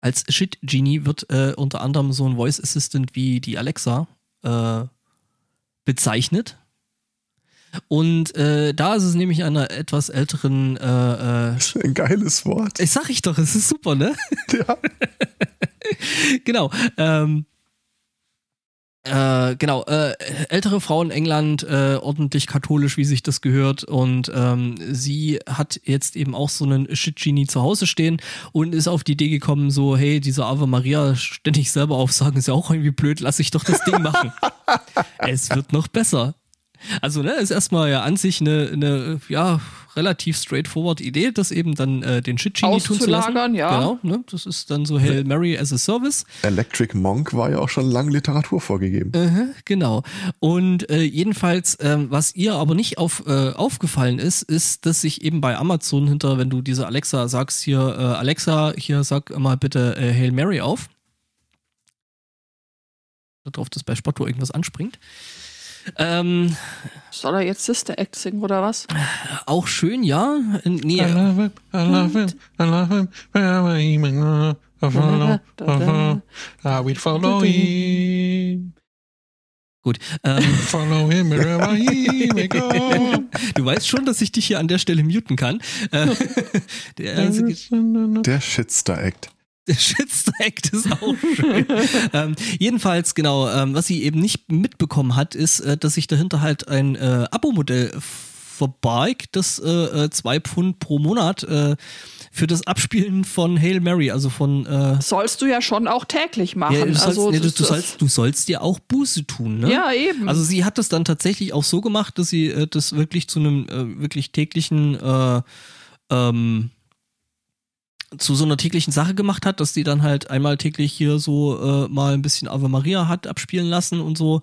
Als Shit Genie wird äh, unter anderem so ein Voice Assistant wie die Alexa äh, bezeichnet. Und äh, da ist es nämlich einer etwas älteren. Äh, äh, ein geiles Wort. Ich sag ich doch, es ist super, ne? Ja. <laughs> genau. Ähm, äh, genau, äh, ältere Frau in England, äh, ordentlich katholisch, wie sich das gehört. Und ähm, sie hat jetzt eben auch so einen Shit-Genie zu Hause stehen und ist auf die Idee gekommen, so, hey, diese Ave Maria ständig selber aufsagen, ist ja auch irgendwie blöd, lass ich doch das Ding machen. <laughs> es wird noch besser. Also, ne, ist erstmal ja an sich eine, eine ja, relativ straightforward Idee, das eben dann äh, den Shit Genie tun zu lassen. ja. Genau, ne? Das ist dann so Hail Mary as a Service. Electric Monk war ja auch schon lange Literatur vorgegeben. Uh genau. Und äh, jedenfalls, ähm, was ihr aber nicht auf, äh, aufgefallen ist, ist, dass sich eben bei Amazon hinter, wenn du diese Alexa sagst, hier, äh, Alexa, hier sag mal bitte äh, Hail Mary auf. Darauf, dass bei Spotto irgendwas anspringt. Ähm, Soll er jetzt Sister Act singen oder was? Auch schön, ja. Nee, I love him, I love him, I love him, wherever he may go. Follow, follow, I will follow him. Gut. Ähm, Follow him wherever he may go. <laughs> Du weißt schon, dass ich dich hier an der Stelle muten kann. Äh, <laughs> der, der Shitster Act. Der <laughs> Shitstack ist auch schön. <laughs> ähm, jedenfalls, genau, ähm, was sie eben nicht mitbekommen hat, ist, äh, dass sich dahinter halt ein äh, Abo-Modell verbarg, das äh, äh, zwei Pfund pro Monat äh, für das Abspielen von Hail Mary, also von äh, sollst du ja schon auch täglich machen. Ja, du, sollst, also, nee, du, du, sollst, du sollst dir auch Buße tun, ne? Ja, eben. Also sie hat das dann tatsächlich auch so gemacht, dass sie äh, das wirklich zu einem äh, wirklich täglichen äh, ähm, zu so einer täglichen Sache gemacht hat, dass die dann halt einmal täglich hier so äh, mal ein bisschen Ave Maria hat abspielen lassen und so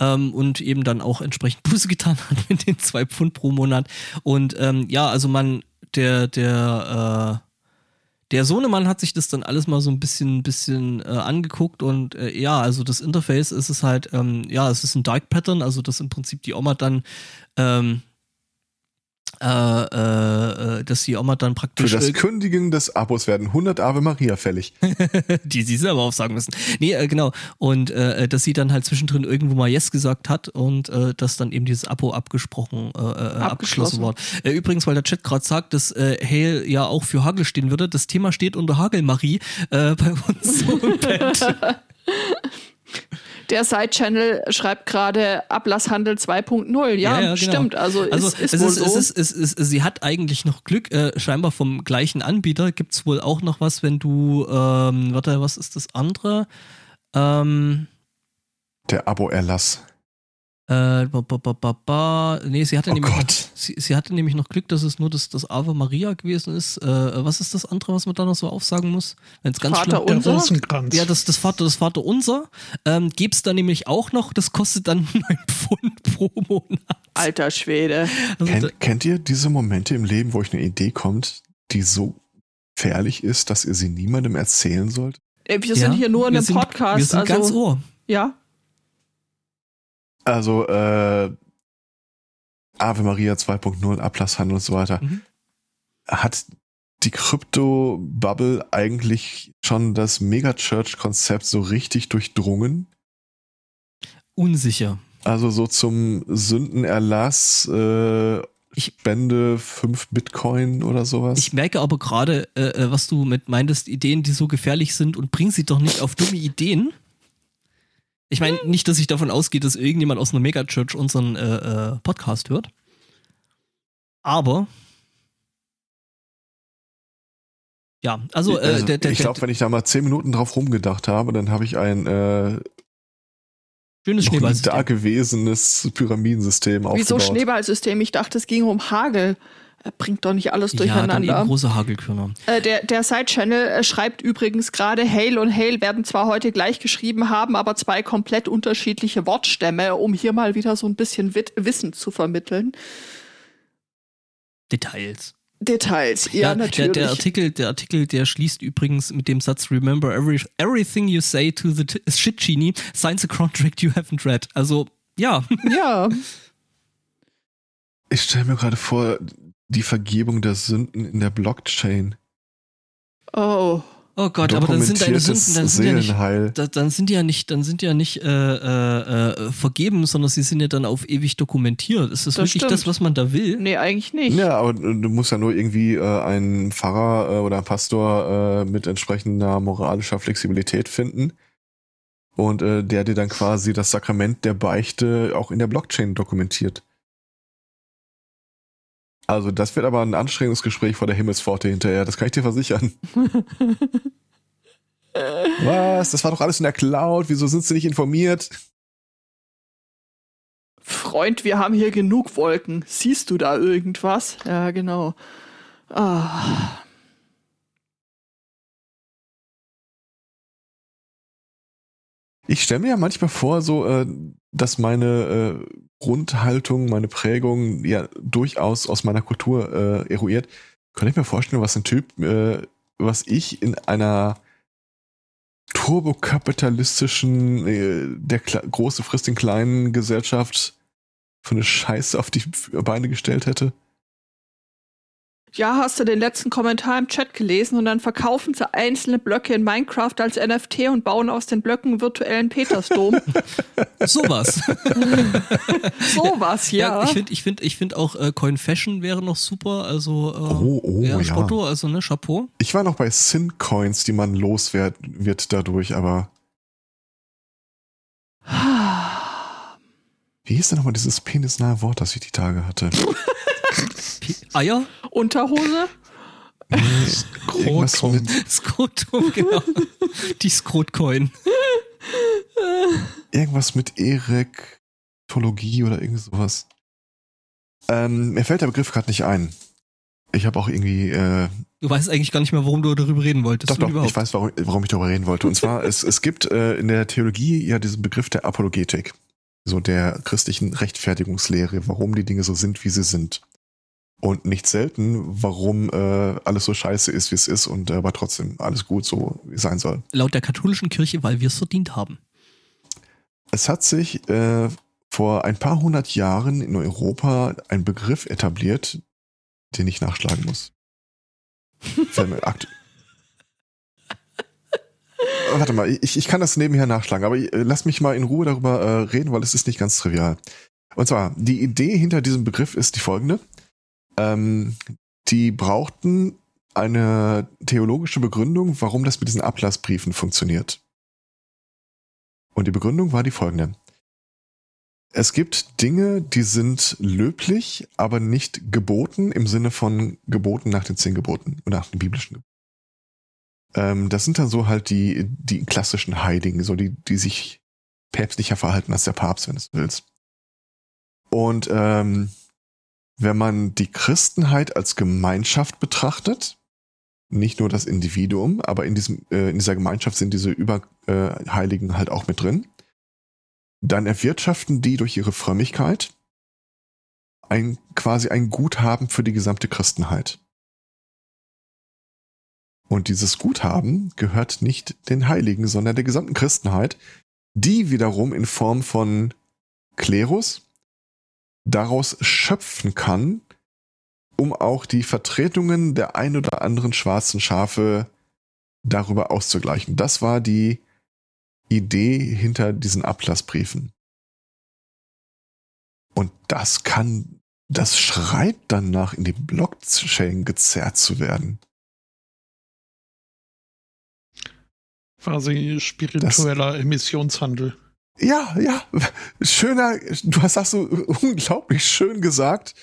ähm, und eben dann auch entsprechend <laughs> Buße getan hat mit den zwei Pfund pro Monat. Und ähm, ja, also man, der, der, äh, der Sohnemann hat sich das dann alles mal so ein bisschen, bisschen äh, angeguckt und äh, ja, also das Interface ist es halt, ähm, ja, es ist ein Dark Pattern, also das im Prinzip die Oma dann ähm, äh, äh, äh, dass die Oma dann praktisch. Für das Kündigen des Abos werden 100 Ave Maria fällig. <laughs> die sie selber aufsagen müssen. Nee, äh, genau. Und äh, dass sie dann halt zwischendrin irgendwo mal Yes gesagt hat und äh, dass dann eben dieses Abo abgesprochen, äh, äh abgeschlossen wurde. Äh, übrigens, weil der Chat gerade sagt, dass äh, Hail ja auch für Hagel stehen würde. Das Thema steht unter Hagelmarie äh, bei uns so im Bett. <laughs> Der Side-Channel schreibt gerade Ablasshandel 2.0. Ja, ja, ja, genau. stimmt. Also, also ist, ist es, wohl ist, so. es, ist, es, ist, sie hat eigentlich noch Glück. Äh, scheinbar vom gleichen Anbieter gibt es wohl auch noch was, wenn du, ähm, warte, was ist das andere? Ähm, Der Abo-Erlass. Äh, ba, ba, ba, ba, Nee, sie hatte, oh nämlich Gott. noch, sie, sie, hatte nämlich noch Glück, dass es nur das, das Ave Maria gewesen ist. Äh, was ist das andere, was man da noch so aufsagen muss? Wenn's ganz Vater schlimm, Unser? Der Rosenkranz. Ja, das, das, Vater, das Vater Unser. Ähm, Gibt es da nämlich auch noch, das kostet dann <laughs> 9 Pfund pro Monat. Alter Schwede. Also Ken, kennt ihr diese Momente im Leben, wo euch eine Idee kommt, die so gefährlich ist, dass ihr sie niemandem erzählen sollt? Wir ja, sind hier nur in einem Podcast. Wir sind also, ganz Ohr. Ja. Also, äh, Ave Maria 2.0, Ablasshandel und so weiter. Mhm. Hat die Krypto-Bubble eigentlich schon das Megachurch-Konzept so richtig durchdrungen? Unsicher. Also so zum Sündenerlass, äh, ich spende 5 Bitcoin oder sowas. Ich merke aber gerade, äh, äh, was du mit meintest, Ideen, die so gefährlich sind und bring sie doch nicht auf dumme Ideen. Ich meine, nicht, dass ich davon ausgehe, dass irgendjemand aus einer Megachurch unseren äh, äh, Podcast hört. Aber ja, also, äh, also der, der, ich glaube, wenn ich da mal zehn Minuten drauf rumgedacht habe, dann habe ich ein äh, schönes Schneeballsystem. dagewesenes Pyramidensystem aufgebaut. Wieso Schneeballsystem? Ich dachte, es ging um Hagel bringt doch nicht alles durcheinander. Ja, dann eben große Hagelkörner. Äh, der der Side-Channel äh, schreibt übrigens gerade, Hail und Hail werden zwar heute gleich geschrieben haben, aber zwei komplett unterschiedliche Wortstämme, um hier mal wieder so ein bisschen Wit Wissen zu vermitteln. Details. Details, ja, ja natürlich. Der, der, Artikel, der Artikel, der schließt übrigens mit dem Satz Remember every, everything you say to the shit genie, signs a contract you haven't read. Also, ja. Ja. <laughs> Ich stelle mir gerade vor, die Vergebung der Sünden in der Blockchain. Oh. Oh Gott, aber dann sind deine Sünden, dann sind, ja nicht, dann sind die ja nicht, dann sind die ja nicht äh, äh, äh, vergeben, sondern sie sind ja dann auf ewig dokumentiert. Ist das, das wirklich stimmt. das, was man da will? Nee, eigentlich nicht. Ja, aber du musst ja nur irgendwie äh, einen Pfarrer äh, oder einen Pastor äh, mit entsprechender moralischer Flexibilität finden und äh, der dir dann quasi das Sakrament der Beichte auch in der Blockchain dokumentiert. Also, das wird aber ein anstrengendes Gespräch vor der Himmelspforte hinterher, das kann ich dir versichern. <laughs> Was? Das war doch alles in der Cloud, wieso sind sie nicht informiert? Freund, wir haben hier genug Wolken. Siehst du da irgendwas? Ja, genau. Ah. Ich stelle mir ja manchmal vor, so, äh, dass meine äh, Grundhaltung, meine Prägung ja durchaus aus meiner Kultur äh, eruiert. Könnte ich mir vorstellen, was ein Typ, was ich in einer turbokapitalistischen, der große frisst den kleinen Gesellschaft für eine Scheiße auf die Beine gestellt hätte? Ja, hast du den letzten Kommentar im Chat gelesen und dann verkaufen sie einzelne Blöcke in Minecraft als NFT und bauen aus den Blöcken virtuellen Petersdom. <laughs> Sowas. <laughs> Sowas, ja. ja. Ich finde ich find, ich find auch äh, Coin Fashion wäre noch super. Also, äh, oh, oh, ja, ja. Spotto, also ne, Chapeau. Ich war noch bei Sin Coins, die man los wird, wird dadurch, aber. <sighs> Wie hieß denn nochmal dieses penisnahe Wort, das ich die Tage hatte? <laughs> Eier? Unterhose? Skrotum. Skrotum, genau. Die Skrotcoin. Irgendwas mit Erektologie oder irgend sowas. Ähm, mir fällt der Begriff gerade nicht ein. Ich habe auch irgendwie. Äh, du weißt eigentlich gar nicht mehr, warum du darüber reden wolltest. Doch, doch, überhaupt? ich weiß, warum, warum ich darüber reden wollte. Und zwar, es, es gibt äh, in der Theologie ja diesen Begriff der Apologetik. So der christlichen Rechtfertigungslehre, warum die Dinge so sind, wie sie sind und nicht selten, warum äh, alles so scheiße ist, wie es ist und äh, aber trotzdem alles gut so wie es sein soll. Laut der katholischen Kirche, weil wir es verdient haben. Es hat sich äh, vor ein paar hundert Jahren in Europa ein Begriff etabliert, den ich nachschlagen muss. <laughs> Warte mal, ich, ich kann das nebenher nachschlagen, aber äh, lass mich mal in Ruhe darüber äh, reden, weil es ist nicht ganz trivial. Und zwar, die Idee hinter diesem Begriff ist die folgende. Ähm, die brauchten eine theologische Begründung, warum das mit diesen Ablassbriefen funktioniert. Und die Begründung war die folgende. Es gibt Dinge, die sind löblich, aber nicht geboten im Sinne von geboten nach den zehn Geboten und nach den biblischen Geboten. Ähm, das sind dann so halt die, die klassischen Heiligen, so die, die sich päpstlicher verhalten als der Papst, wenn du willst. Und ähm, wenn man die Christenheit als Gemeinschaft betrachtet, nicht nur das Individuum, aber in, diesem, äh, in dieser Gemeinschaft sind diese Überheiligen äh, halt auch mit drin, dann erwirtschaften die durch ihre Frömmigkeit ein, quasi ein Guthaben für die gesamte Christenheit. Und dieses Guthaben gehört nicht den Heiligen, sondern der gesamten Christenheit, die wiederum in Form von Klerus, daraus schöpfen kann, um auch die Vertretungen der ein oder anderen schwarzen Schafe darüber auszugleichen. Das war die Idee hinter diesen Ablassbriefen. Und das kann, das schreit danach in die Blockchain gezerrt zu werden. Quasi spiritueller das, Emissionshandel. Ja, ja, schöner, du hast das so unglaublich schön gesagt.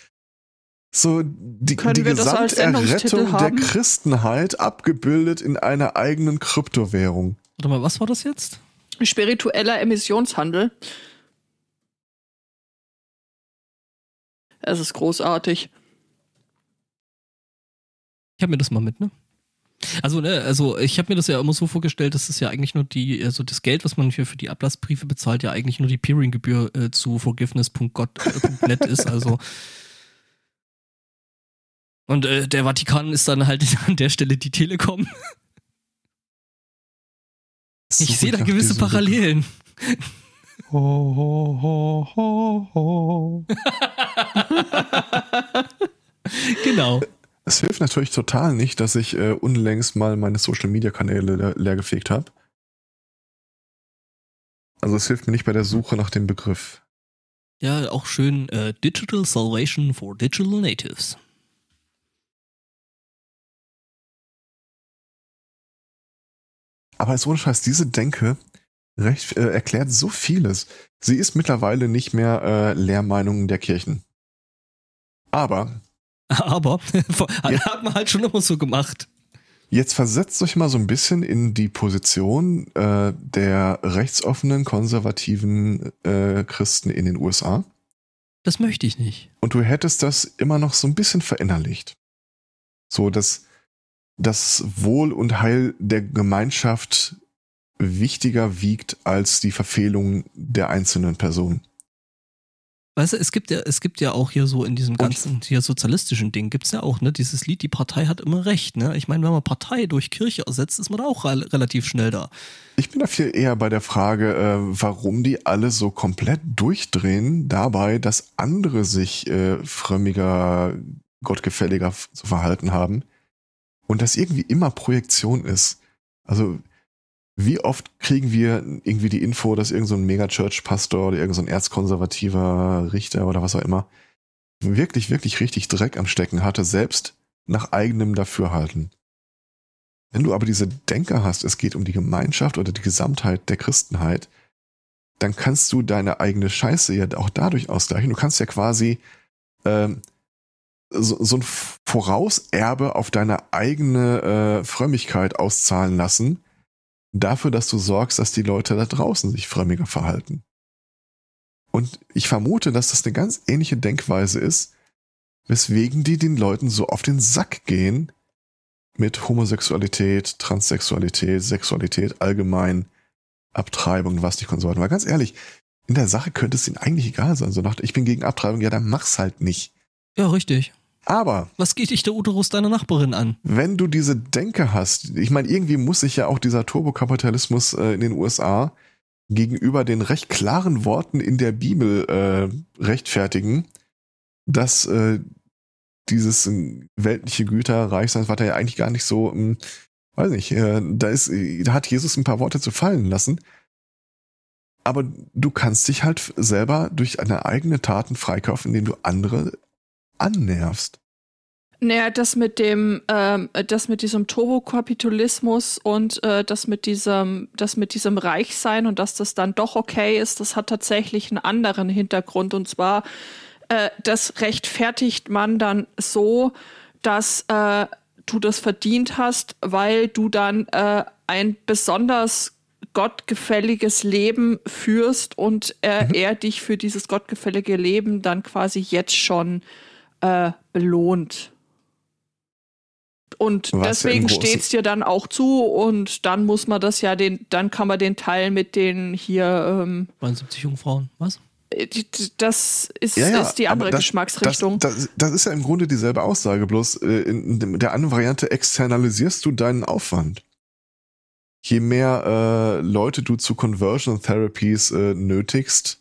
So die, die Gesamterrettung der Christenheit abgebildet in einer eigenen Kryptowährung. Warte mal, was war das jetzt? Spiritueller Emissionshandel. Es ist großartig. Ich habe mir das mal mit, ne? Also, ne, also ich habe mir das ja immer so vorgestellt, dass es ja eigentlich nur die, also das Geld, was man für, für die Ablassbriefe bezahlt, ja eigentlich nur die Peering-Gebühr äh, zu forgiveness.net ist. Also und äh, der Vatikan ist dann halt <laughs> an der Stelle die Telekom. So ich sehe da gewisse Parallelen. Ho, ho, ho, ho, ho. <laughs> genau. Es hilft natürlich total nicht, dass ich äh, unlängst mal meine Social Media Kanäle le leer gefegt habe. Also es hilft mir nicht bei der Suche nach dem Begriff. Ja, auch schön äh, Digital Salvation for Digital Natives. Aber als ohne Scheiß, diese Denke recht, äh, erklärt so vieles. Sie ist mittlerweile nicht mehr äh, Lehrmeinungen der Kirchen. Aber <laughs> Aber <laughs> hat man halt schon immer so gemacht. Jetzt versetzt euch mal so ein bisschen in die Position äh, der rechtsoffenen, konservativen äh, Christen in den USA. Das möchte ich nicht. Und du hättest das immer noch so ein bisschen verinnerlicht. So, dass das Wohl und Heil der Gemeinschaft wichtiger wiegt als die Verfehlung der einzelnen Personen. Weißt du, es gibt ja, es gibt ja auch hier so in diesem ganzen hier sozialistischen Ding gibt's ja auch, ne, dieses Lied, die Partei hat immer recht, ne? Ich meine, wenn man Partei durch Kirche ersetzt, ist man da auch re relativ schnell da. Ich bin da viel eher bei der Frage, äh, warum die alle so komplett durchdrehen, dabei, dass andere sich äh, frömmiger, gottgefälliger zu verhalten haben und das irgendwie immer Projektion ist. Also wie oft kriegen wir irgendwie die Info, dass irgendein so Mega-Church-Pastor oder irgendein so erzkonservativer Richter oder was auch immer wirklich, wirklich richtig Dreck am Stecken hatte, selbst nach eigenem Dafürhalten. Wenn du aber diese Denker hast, es geht um die Gemeinschaft oder die Gesamtheit der Christenheit, dann kannst du deine eigene Scheiße ja auch dadurch ausgleichen. Du kannst ja quasi ähm, so, so ein Vorauserbe auf deine eigene äh, Frömmigkeit auszahlen lassen, dafür, dass du sorgst, dass die Leute da draußen sich frömmiger verhalten. Und ich vermute, dass das eine ganz ähnliche Denkweise ist, weswegen die den Leuten so auf den Sack gehen mit Homosexualität, Transsexualität, Sexualität allgemein, Abtreibung, was nicht und so weiter. Weil ganz ehrlich, in der Sache könnte es ihnen eigentlich egal sein. So nach, ich bin gegen Abtreibung, ja, dann mach's halt nicht. Ja, richtig. Aber. Was geht dich der Uterus deiner Nachbarin an? Wenn du diese Denke hast, ich meine, irgendwie muss sich ja auch dieser Turbokapitalismus äh, in den USA gegenüber den recht klaren Worten in der Bibel äh, rechtfertigen, dass äh, dieses äh, weltliche Güter, Reichsein, war da ja eigentlich gar nicht so, äh, weiß nicht, äh, da ist, da hat Jesus ein paar Worte zu fallen lassen. Aber du kannst dich halt selber durch deine eigene Taten freikaufen, indem du andere annervst. Naja, das mit dem, ähm, das mit diesem Turbokapitalismus und äh, das mit diesem, das mit diesem Reichsein und dass das dann doch okay ist, das hat tatsächlich einen anderen Hintergrund. Und zwar, äh, das rechtfertigt man dann so, dass äh, du das verdient hast, weil du dann äh, ein besonders gottgefälliges Leben führst und äh, mhm. er dich für dieses gottgefällige Leben dann quasi jetzt schon äh, belohnt. Und Was deswegen steht es dir dann auch zu und dann muss man das ja den, dann kann man den Teil mit den hier ähm, 79 Jungfrauen, was? Äh, das ist, ja, ja, ist die andere das, Geschmacksrichtung. Das, das, das, ist ja im Grunde dieselbe Aussage, bloß äh, in der anderen Variante externalisierst du deinen Aufwand. Je mehr äh, Leute du zu Conversion Therapies äh, nötigst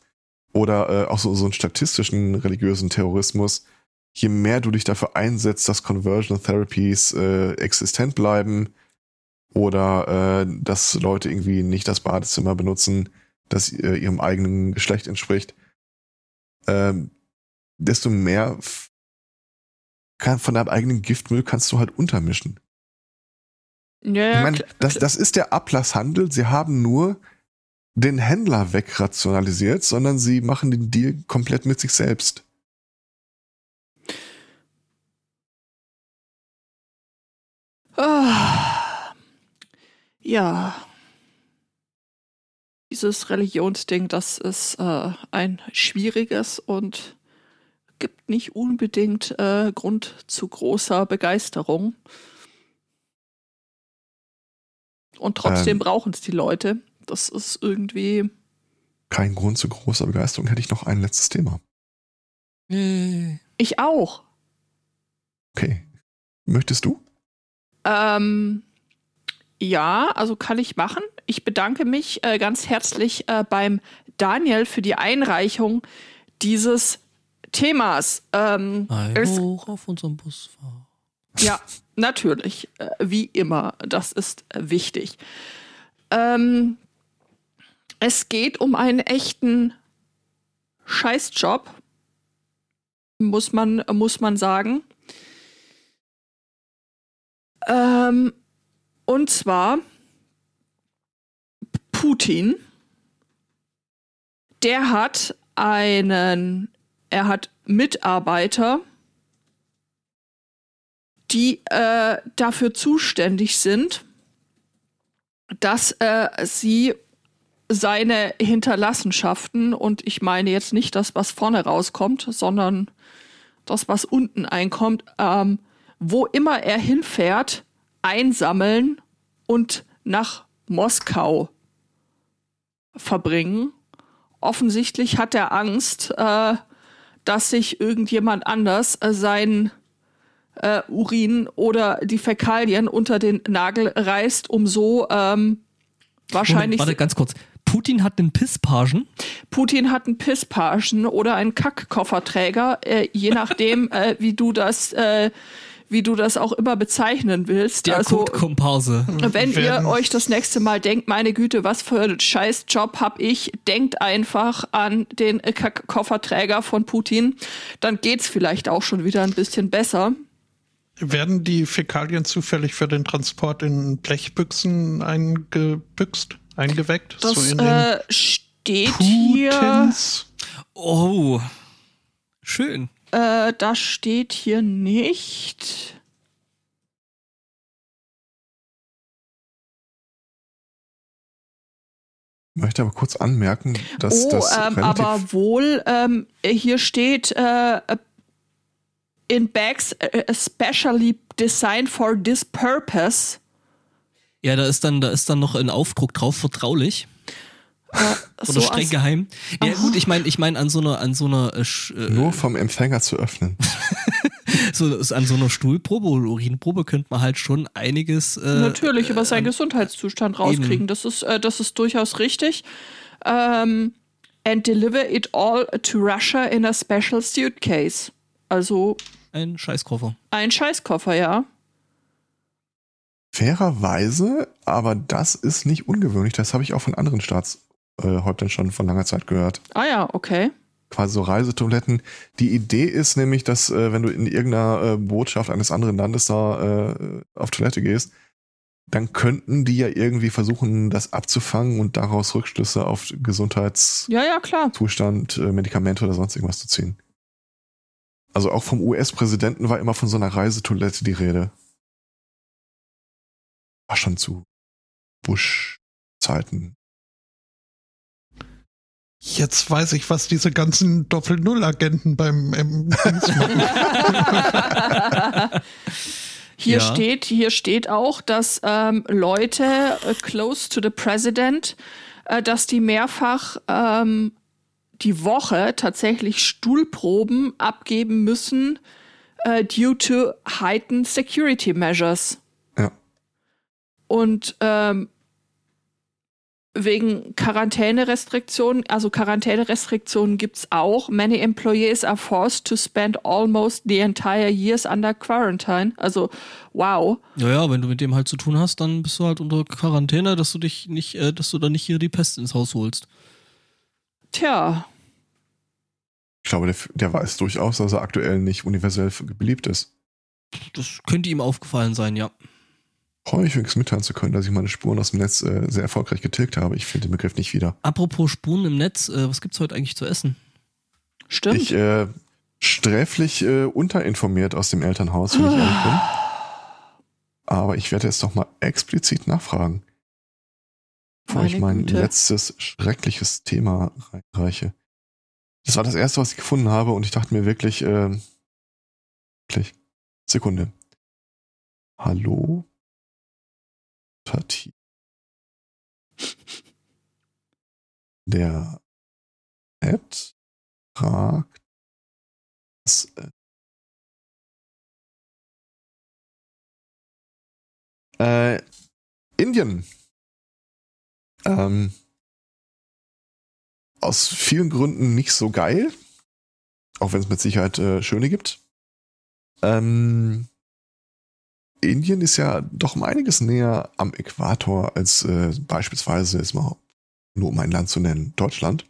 oder äh, auch so, so einen statistischen religiösen Terrorismus, je mehr du dich dafür einsetzt, dass Conversion Therapies äh, existent bleiben oder äh, dass Leute irgendwie nicht das Badezimmer benutzen, das äh, ihrem eigenen Geschlecht entspricht, ähm, desto mehr kann, von deinem eigenen Giftmüll kannst du halt untermischen. Ja, ich meine, das, das ist der Ablasshandel. Sie haben nur den Händler wegrationalisiert, sondern sie machen den Deal komplett mit sich selbst. Ah, ja. Dieses Religionsding, das ist äh, ein schwieriges und gibt nicht unbedingt äh, Grund zu großer Begeisterung. Und trotzdem ähm, brauchen es die Leute. Das ist irgendwie. Kein Grund zu großer Begeisterung. Hätte ich noch ein letztes Thema. Ich auch. Okay. Möchtest du? Ähm, ja, also kann ich machen. Ich bedanke mich äh, ganz herzlich äh, beim Daniel für die Einreichung dieses Themas. Ähm, hoch auf unserem Busfahrer. Ja, natürlich. Äh, wie immer. Das ist wichtig. Ähm, es geht um einen echten Scheißjob, muss man, muss man sagen. Ähm, und zwar Putin. Der hat einen, er hat Mitarbeiter, die äh, dafür zuständig sind, dass äh, sie seine Hinterlassenschaften, und ich meine jetzt nicht das, was vorne rauskommt, sondern das, was unten einkommt, ähm, wo immer er hinfährt, einsammeln und nach Moskau verbringen. Offensichtlich hat er Angst, äh, dass sich irgendjemand anders äh, sein äh, Urin oder die Fäkalien unter den Nagel reißt, um so ähm, wahrscheinlich. Moment, warte, ganz kurz. Putin hat einen Pisspagen. Putin hat einen Pisspagen oder einen Kackkofferträger, äh, je nachdem, <laughs> äh, wie du das äh, wie du das auch immer bezeichnen willst. Der also, Komparse. Wenn ihr euch das nächste Mal denkt, meine Güte, was für einen Scheißjob hab ich, denkt einfach an den Kofferträger von Putin, dann geht's vielleicht auch schon wieder ein bisschen besser. Werden die Fäkalien zufällig für den Transport in Blechbüchsen eingebüxt, eingeweckt? Das so äh, steht Putins? hier. Oh, schön. Äh, das steht hier nicht. Ich möchte aber kurz anmerken, dass oh, das ähm, aber wohl ähm, hier steht äh, in bags especially designed for this purpose. Ja, da ist dann da ist dann noch ein Aufdruck drauf vertraulich. Äh, Oder so streng geheim. Ja gut, ich meine, ich meine an so einer an so einer äh, äh nur vom Empfänger zu öffnen. <laughs> so an so einer Stuhlprobe oder Urinprobe könnte man halt schon einiges äh, natürlich über seinen äh, Gesundheitszustand rauskriegen. Eben. Das ist äh, das ist durchaus richtig. Ähm, and deliver it all to Russia in a special suitcase. Also ein Scheißkoffer. Ein Scheißkoffer, ja. Fairerweise, aber das ist nicht ungewöhnlich. Das habe ich auch von anderen Staatshäuptern äh, schon von langer Zeit gehört. Ah ja, okay. Quasi so Reisetoiletten. Die Idee ist nämlich, dass äh, wenn du in irgendeiner äh, Botschaft eines anderen Landes da äh, auf Toilette gehst, dann könnten die ja irgendwie versuchen, das abzufangen und daraus Rückschlüsse auf Gesundheitszustand, ja, ja, äh, Medikamente oder sonst irgendwas zu ziehen. Also auch vom US-Präsidenten war immer von so einer Reisetoilette die Rede. War schon zu Bush-Zeiten. Jetzt weiß ich, was diese ganzen Doppel-Null-Agenten beim M machen. <laughs> hier ja. steht, hier steht auch, dass ähm, Leute äh, close to the President, äh, dass die mehrfach ähm, die Woche tatsächlich Stuhlproben abgeben müssen, äh, due to heightened security measures. Ja. Und ähm, wegen Quarantänerestriktionen, also Quarantänerestriktionen gibt's auch. Many employees are forced to spend almost the entire years under quarantine. Also, wow. Ja, ja, wenn du mit dem halt zu tun hast, dann bist du halt unter Quarantäne, dass du dich nicht, äh, dass du da nicht hier die Pest ins Haus holst. Tja. Ich glaube, der, der weiß durchaus, dass er aktuell nicht universell beliebt ist. Das könnte ihm aufgefallen sein, ja. Freue mich übrigens mitteilen zu können, dass ich meine Spuren aus dem Netz äh, sehr erfolgreich getilgt habe. Ich finde den Begriff nicht wieder. Apropos Spuren im Netz, äh, was gibt's heute eigentlich zu essen? Stimmt. Ich äh, sträflich äh, unterinformiert aus dem Elternhaus, wenn ich ehrlich bin. Aber ich werde jetzt doch mal explizit nachfragen, bevor Meine ich mein Güte. letztes schreckliches Thema reinreiche. Das war das erste, was ich gefunden habe und ich dachte mir wirklich, äh, wirklich, Sekunde. Hallo? Partie. Der Ed fragt, was, äh, äh, Indien. Ähm, aus vielen Gründen nicht so geil. Auch wenn es mit Sicherheit äh, schöne gibt. Ähm, Indien ist ja doch um einiges näher am Äquator als äh, beispielsweise, jetzt mal nur um ein Land zu nennen, Deutschland.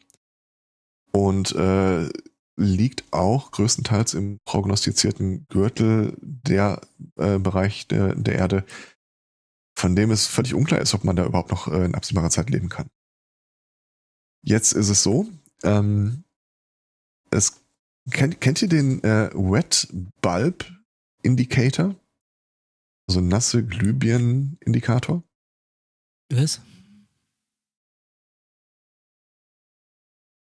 Und äh, liegt auch größtenteils im prognostizierten Gürtel der äh, Bereich der, der Erde, von dem es völlig unklar ist, ob man da überhaupt noch äh, in absehbarer Zeit leben kann. Jetzt ist es so, ähm, es, kennt, kennt ihr den äh, Wet Bulb Indicator? Also nasse Glühbirnen Indikator? Was?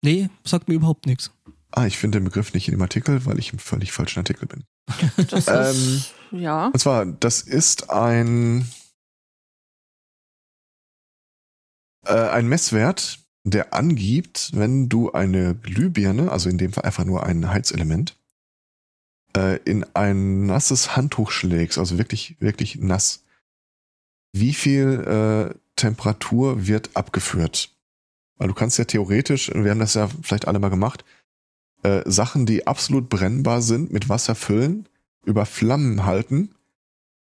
Nee, sagt mir überhaupt nichts. Ah, ich finde den Begriff nicht in dem Artikel, weil ich im völlig falschen Artikel bin. <laughs> Das ist, ähm, ja. Und zwar, das ist ein, äh, ein Messwert, der angibt, wenn du eine Glühbirne, also in dem Fall einfach nur ein Heizelement, äh, in ein nasses Handtuch schlägst, also wirklich, wirklich nass, wie viel äh, Temperatur wird abgeführt? Weil du kannst ja theoretisch, wir haben das ja vielleicht alle mal gemacht, äh, Sachen, die absolut brennbar sind, mit Wasser füllen, über Flammen halten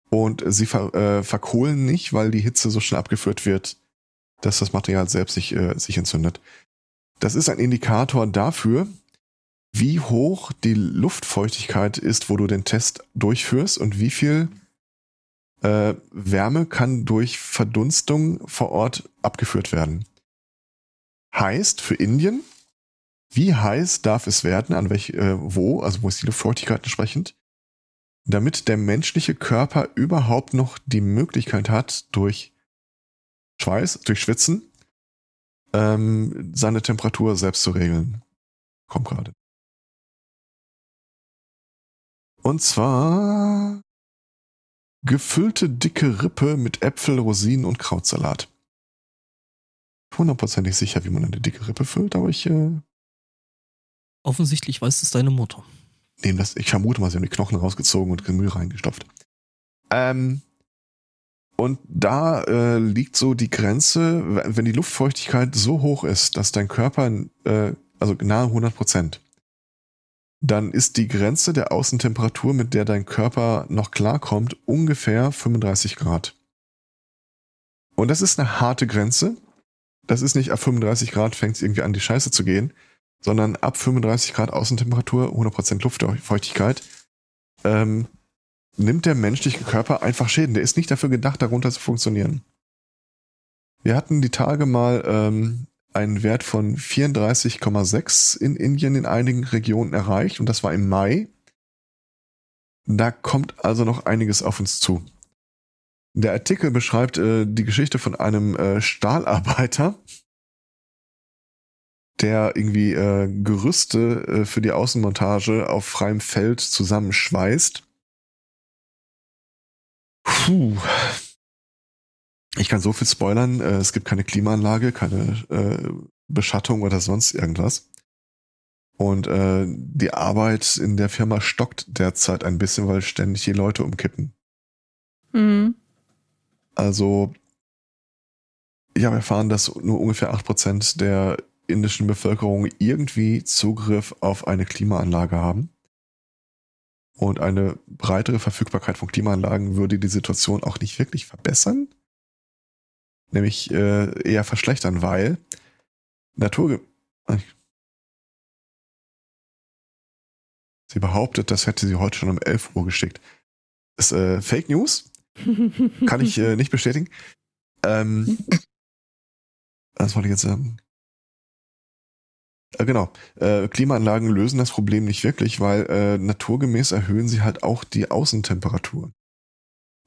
und sie ver äh, verkohlen nicht, weil die Hitze so schnell abgeführt wird, dass das Material selbst sich, äh, sich entzündet. Das ist ein Indikator dafür, wie hoch die Luftfeuchtigkeit ist, wo du den Test durchführst und wie viel äh, Wärme kann durch Verdunstung vor Ort abgeführt werden. Heißt für Indien, wie heiß darf es werden, an welch, äh, wo, also wo ist die Luftfeuchtigkeit entsprechend, damit der menschliche Körper überhaupt noch die Möglichkeit hat, durch Schweiß, durch Schwitzen, ähm, seine Temperatur selbst zu regeln. Kommt gerade. Und zwar gefüllte dicke Rippe mit Äpfel, Rosinen und Krautsalat. Hundertprozentig sicher, wie man eine dicke Rippe füllt, aber ich. Äh Offensichtlich weiß es deine Mutter. Nee, das, ich vermute mal, sie haben die Knochen rausgezogen und Gemüse reingestopft. Ähm, und da äh, liegt so die Grenze, wenn die Luftfeuchtigkeit so hoch ist, dass dein Körper, äh, also nahe 100 Prozent, dann ist die Grenze der Außentemperatur, mit der dein Körper noch klarkommt, ungefähr 35 Grad. Und das ist eine harte Grenze. Das ist nicht ab 35 Grad fängt es irgendwie an, die Scheiße zu gehen, sondern ab 35 Grad Außentemperatur, 100% Luftfeuchtigkeit, ähm, nimmt der menschliche Körper einfach Schäden. Der ist nicht dafür gedacht, darunter zu funktionieren. Wir hatten die Tage mal ähm, einen Wert von 34,6 in Indien in einigen Regionen erreicht und das war im Mai. Da kommt also noch einiges auf uns zu. Der Artikel beschreibt äh, die Geschichte von einem äh, Stahlarbeiter, der irgendwie äh, Gerüste äh, für die Außenmontage auf freiem Feld zusammenschweißt. Puh, ich kann so viel spoilern. Äh, es gibt keine Klimaanlage, keine äh, Beschattung oder sonst irgendwas. Und äh, die Arbeit in der Firma stockt derzeit ein bisschen, weil ständig die Leute umkippen. Mhm. Also, ich habe erfahren, dass nur ungefähr acht Prozent der indischen Bevölkerung irgendwie Zugriff auf eine Klimaanlage haben. Und eine breitere Verfügbarkeit von Klimaanlagen würde die Situation auch nicht wirklich verbessern nämlich äh, eher verschlechtern, weil Natur. Sie behauptet, das hätte sie heute schon um 11 Uhr geschickt. Das ist äh, Fake News. <laughs> Kann ich äh, nicht bestätigen. Ähm, <laughs> was wollte ich jetzt sagen? Äh, genau. Äh, Klimaanlagen lösen das Problem nicht wirklich, weil äh, naturgemäß erhöhen sie halt auch die Außentemperatur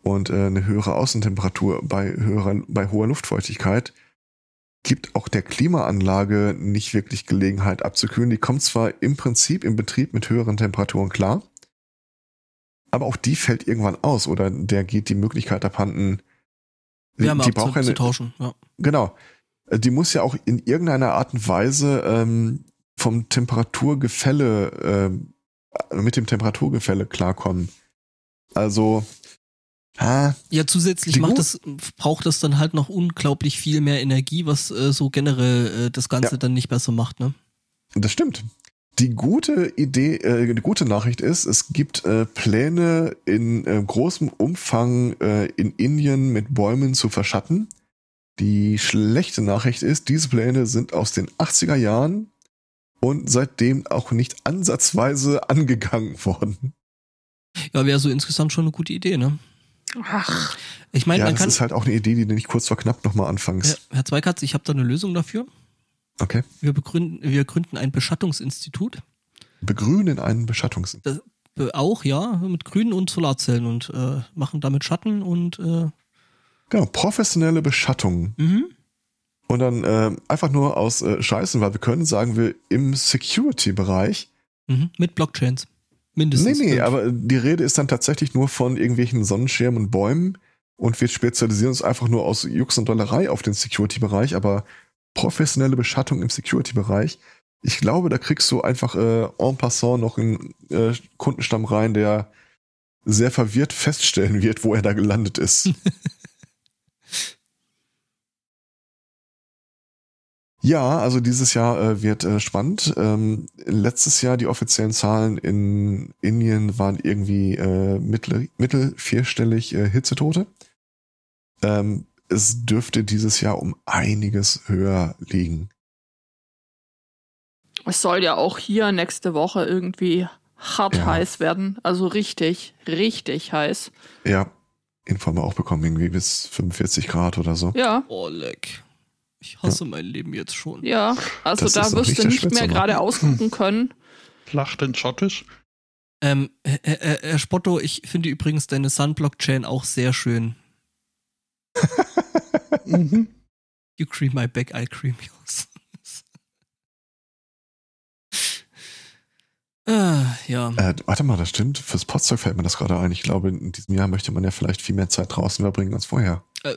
und äh, eine höhere Außentemperatur bei höherer, bei hoher Luftfeuchtigkeit gibt auch der Klimaanlage nicht wirklich Gelegenheit abzukühlen. Die kommt zwar im Prinzip im Betrieb mit höheren Temperaturen klar, aber auch die fällt irgendwann aus oder der geht die Möglichkeit abhanden, Wärme die braucht zu tauschen. Ja. Genau. Äh, die muss ja auch in irgendeiner Art und Weise ähm, vom Temperaturgefälle, äh, mit dem Temperaturgefälle klarkommen. Also Ah, ja, zusätzlich macht das, braucht das dann halt noch unglaublich viel mehr Energie, was äh, so generell äh, das Ganze ja. dann nicht besser macht, ne? Das stimmt. Die gute Idee, äh, die gute Nachricht ist, es gibt äh, Pläne in äh, großem Umfang äh, in Indien mit Bäumen zu verschatten. Die schlechte Nachricht ist, diese Pläne sind aus den 80er Jahren und seitdem auch nicht ansatzweise <laughs> angegangen worden. Ja, wäre so insgesamt schon eine gute Idee, ne? Ach. Ich meine, ja, man das kann. ist halt auch eine Idee, die du nicht kurz vor knapp nochmal anfängst. Herr Zweikatz, ich habe da eine Lösung dafür. Okay. Wir, begründen, wir gründen ein Beschattungsinstitut. Begrünen ein Beschattungsinstitut. Auch, ja, mit Grünen und Solarzellen und äh, machen damit Schatten und. Äh genau, professionelle Beschattung. Mhm. Und dann äh, einfach nur aus äh, Scheißen, weil wir können, sagen wir, im Security-Bereich. Mhm, mit Blockchains. Mindestens. Nee, nee, fünf. aber die Rede ist dann tatsächlich nur von irgendwelchen Sonnenschirmen und Bäumen und wir spezialisieren uns einfach nur aus Jux und Dollerei auf den Security-Bereich, aber professionelle Beschattung im Security-Bereich. Ich glaube, da kriegst du einfach äh, en passant noch einen äh, Kundenstamm rein, der sehr verwirrt feststellen wird, wo er da gelandet ist. <laughs> ja, also dieses Jahr äh, wird äh, spannend. Ähm, letztes Jahr die offiziellen Zahlen in Indien waren irgendwie äh, mittel, mittel vierstellig äh, Hitzetote. Ähm, es dürfte dieses Jahr um einiges höher liegen. Es soll ja auch hier nächste Woche irgendwie hart ja. heiß werden. Also richtig, richtig heiß. Ja, Info haben wir auch bekommen, irgendwie bis 45 Grad oder so. Ja. Oh, leck. Ich hasse ja. mein Leben jetzt schon. Ja, also das da wirst du nicht mehr gerade ausgucken können. Flach denn schottisch? Ähm, Herr, Herr Spotto, ich finde übrigens deine Sunblock-Chain auch sehr schön. <laughs> mhm. You cream my back, I cream yours. Ah, ja. Äh, warte mal, das stimmt. Fürs Potsdam fällt mir das gerade ein. Ich glaube, in diesem Jahr möchte man ja vielleicht viel mehr Zeit draußen verbringen als vorher. Äh,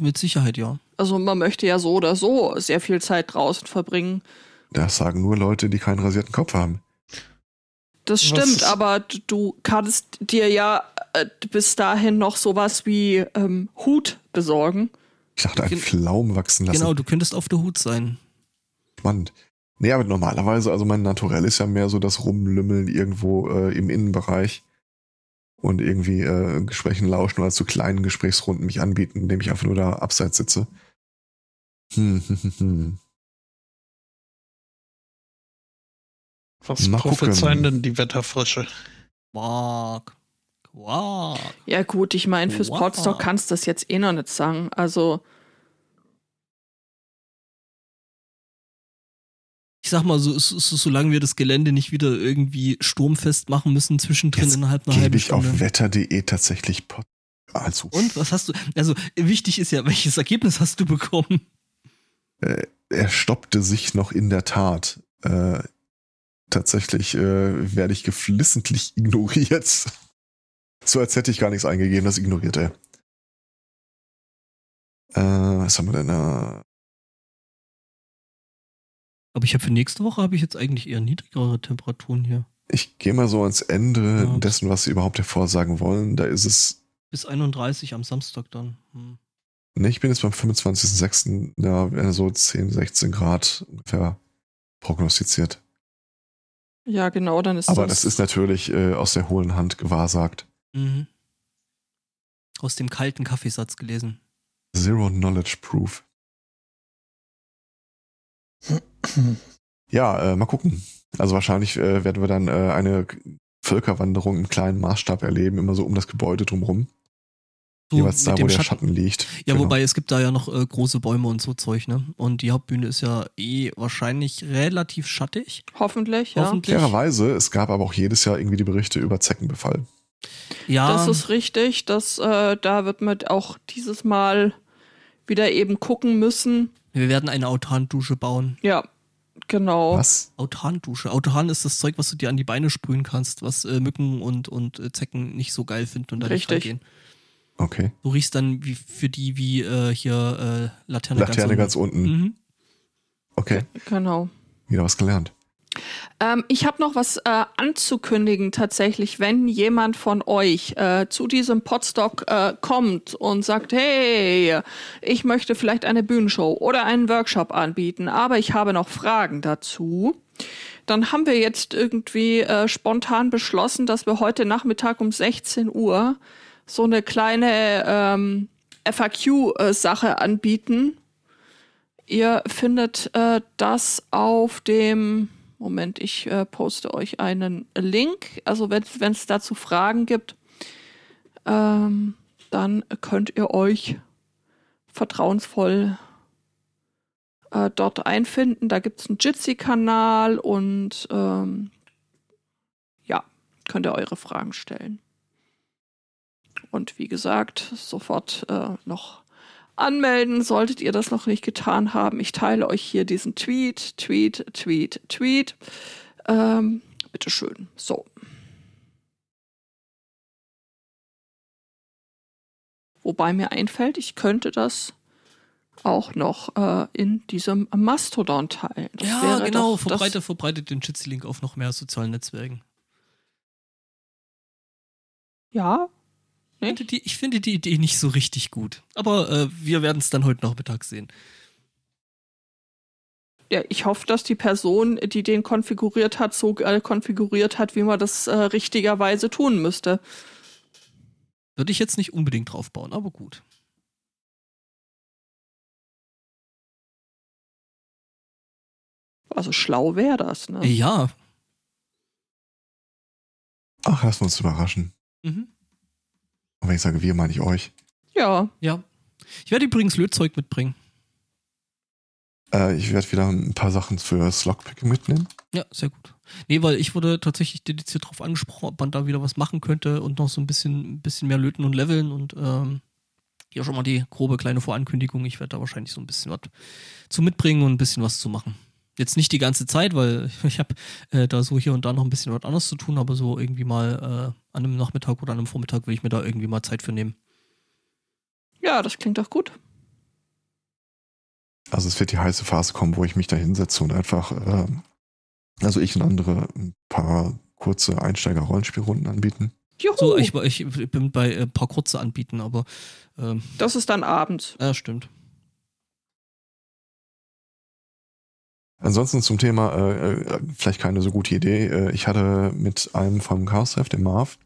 mit Sicherheit, ja. Also man möchte ja so oder so sehr viel Zeit draußen verbringen. Das sagen nur Leute, die keinen rasierten Kopf haben. Das stimmt, aber du kannst dir ja äh, bis dahin noch sowas wie ähm, Hut besorgen. Ich dachte, ein Pflaum wachsen lassen. Genau, du könntest auf der Hut sein. Spannend. Nee, aber normalerweise, also mein Naturell ist ja mehr so das Rumlümmeln irgendwo äh, im Innenbereich und irgendwie äh, Gesprächen lauschen oder zu kleinen Gesprächsrunden mich anbieten, indem ich einfach nur da abseits sitze. Hm, hm, hm, hm. Was prophezeien denn die Wetterfrische? Quark. Quark. Ja gut, ich meine, fürs Podstock kannst du das jetzt eh noch nicht sagen. Also ich sag mal, so, so, so, solange wir das Gelände nicht wieder irgendwie sturmfest machen müssen, zwischendrin Jetzt innerhalb einer halben Stunde. ich auf wetter.de tatsächlich Pod also. Und was hast du? Also wichtig ist ja, welches Ergebnis hast du bekommen? Äh, er stoppte sich noch in der Tat. Äh, tatsächlich äh, werde ich geflissentlich <laughs> ignoriert. so als hätte ich gar nichts eingegeben, das ignoriert er. Äh, was haben wir denn da? Aber ich habe für nächste Woche habe ich jetzt eigentlich eher niedrigere Temperaturen hier. Ich gehe mal so ans Ende ja. dessen, was sie überhaupt hervorsagen wollen. Da ist es. Bis 31 am Samstag dann. Hm. Ne, ich bin jetzt beim 25.06. Da wäre so 10, 16 Grad ungefähr prognostiziert. Ja, genau, dann ist Aber das, das ist natürlich äh, aus der hohlen Hand gewahrsagt. Mhm. Aus dem kalten Kaffeesatz gelesen. Zero Knowledge Proof. Ja, äh, mal gucken. Also wahrscheinlich äh, werden wir dann äh, eine Völkerwanderung im kleinen Maßstab erleben, immer so um das Gebäude drumherum. So Jeweils da, wo der Schatten, Schatten liegt. Ja, genau. wobei es gibt da ja noch äh, große Bäume und so Zeug, ne? Und die Hauptbühne ist ja eh wahrscheinlich relativ schattig. Hoffentlich, ja. Hoffentlich. Fairerweise, es gab aber auch jedes Jahr irgendwie die Berichte über Zeckenbefall. Ja. Das ist richtig. Das, äh, da wird man auch dieses Mal wieder eben gucken müssen. Wir werden eine Autandusche bauen. Ja, genau. Was? Autandusche. Autan ist das Zeug, was du dir an die Beine sprühen kannst, was äh, Mücken und, und äh, Zecken nicht so geil finden und da Richtig. nicht reingehen. Okay. Du riechst dann wie für die wie äh, hier äh, Laterne, Laterne ganz unten. Ganz unten. Mhm. Okay. Genau. Wieder was gelernt. Ähm, ich habe noch was äh, anzukündigen tatsächlich, wenn jemand von euch äh, zu diesem Podstock äh, kommt und sagt, hey, ich möchte vielleicht eine Bühnenshow oder einen Workshop anbieten, aber ich habe noch Fragen dazu. Dann haben wir jetzt irgendwie äh, spontan beschlossen, dass wir heute Nachmittag um 16 Uhr so eine kleine ähm, FAQ-Sache anbieten. Ihr findet äh, das auf dem Moment, ich äh, poste euch einen Link. Also wenn es dazu Fragen gibt, ähm, dann könnt ihr euch vertrauensvoll äh, dort einfinden. Da gibt es einen Jitsi-Kanal und ähm, ja, könnt ihr eure Fragen stellen. Und wie gesagt, sofort äh, noch anmelden, solltet ihr das noch nicht getan haben. Ich teile euch hier diesen Tweet, Tweet, Tweet, Tweet. Ähm, bitteschön. So. Wobei mir einfällt, ich könnte das auch noch äh, in diesem Mastodon teilen. Das ja, genau. Verbreite, verbreitet den Jitsi-Link auf noch mehr sozialen Netzwerken. Ja. Ich finde, die, ich finde, die, Idee nicht so richtig gut. Aber äh, wir werden es dann heute Nachmittag sehen. Ja, ich hoffe, dass die Person, die den konfiguriert hat, so äh, konfiguriert hat, wie man das äh, richtigerweise tun müsste. Würde ich jetzt nicht unbedingt drauf bauen, aber gut. Also schlau wäre das, ne? Ja. Ach, wir uns überraschen. Mhm. Und wenn ich sage wir, meine ich euch. Ja. Ja. Ich werde übrigens Lötzeug mitbringen. Äh, ich werde wieder ein paar Sachen für Lockpicking mitnehmen. Ja, sehr gut. Nee, weil ich wurde tatsächlich dediziert darauf angesprochen, ob man da wieder was machen könnte und noch so ein bisschen, ein bisschen mehr löten und leveln und ähm, hier schon mal die grobe kleine Vorankündigung. Ich werde da wahrscheinlich so ein bisschen was zu mitbringen und ein bisschen was zu machen. Jetzt nicht die ganze Zeit, weil <laughs> ich habe äh, da so hier und da noch ein bisschen was anderes zu tun, aber so irgendwie mal äh, an einem Nachmittag oder an einem Vormittag will ich mir da irgendwie mal Zeit für nehmen. Ja, das klingt doch gut. Also es wird die heiße Phase kommen, wo ich mich da hinsetze und einfach, äh, also ich und andere ein paar kurze Einsteiger-Rollenspielrunden anbieten. Juhu. So, ich, ich bin bei ein äh, paar kurze anbieten, aber ähm, das ist dann abends. Ja, stimmt. Ansonsten zum Thema, äh, äh, vielleicht keine so gute Idee. Äh, ich hatte mit einem vom Chaos dem Marv,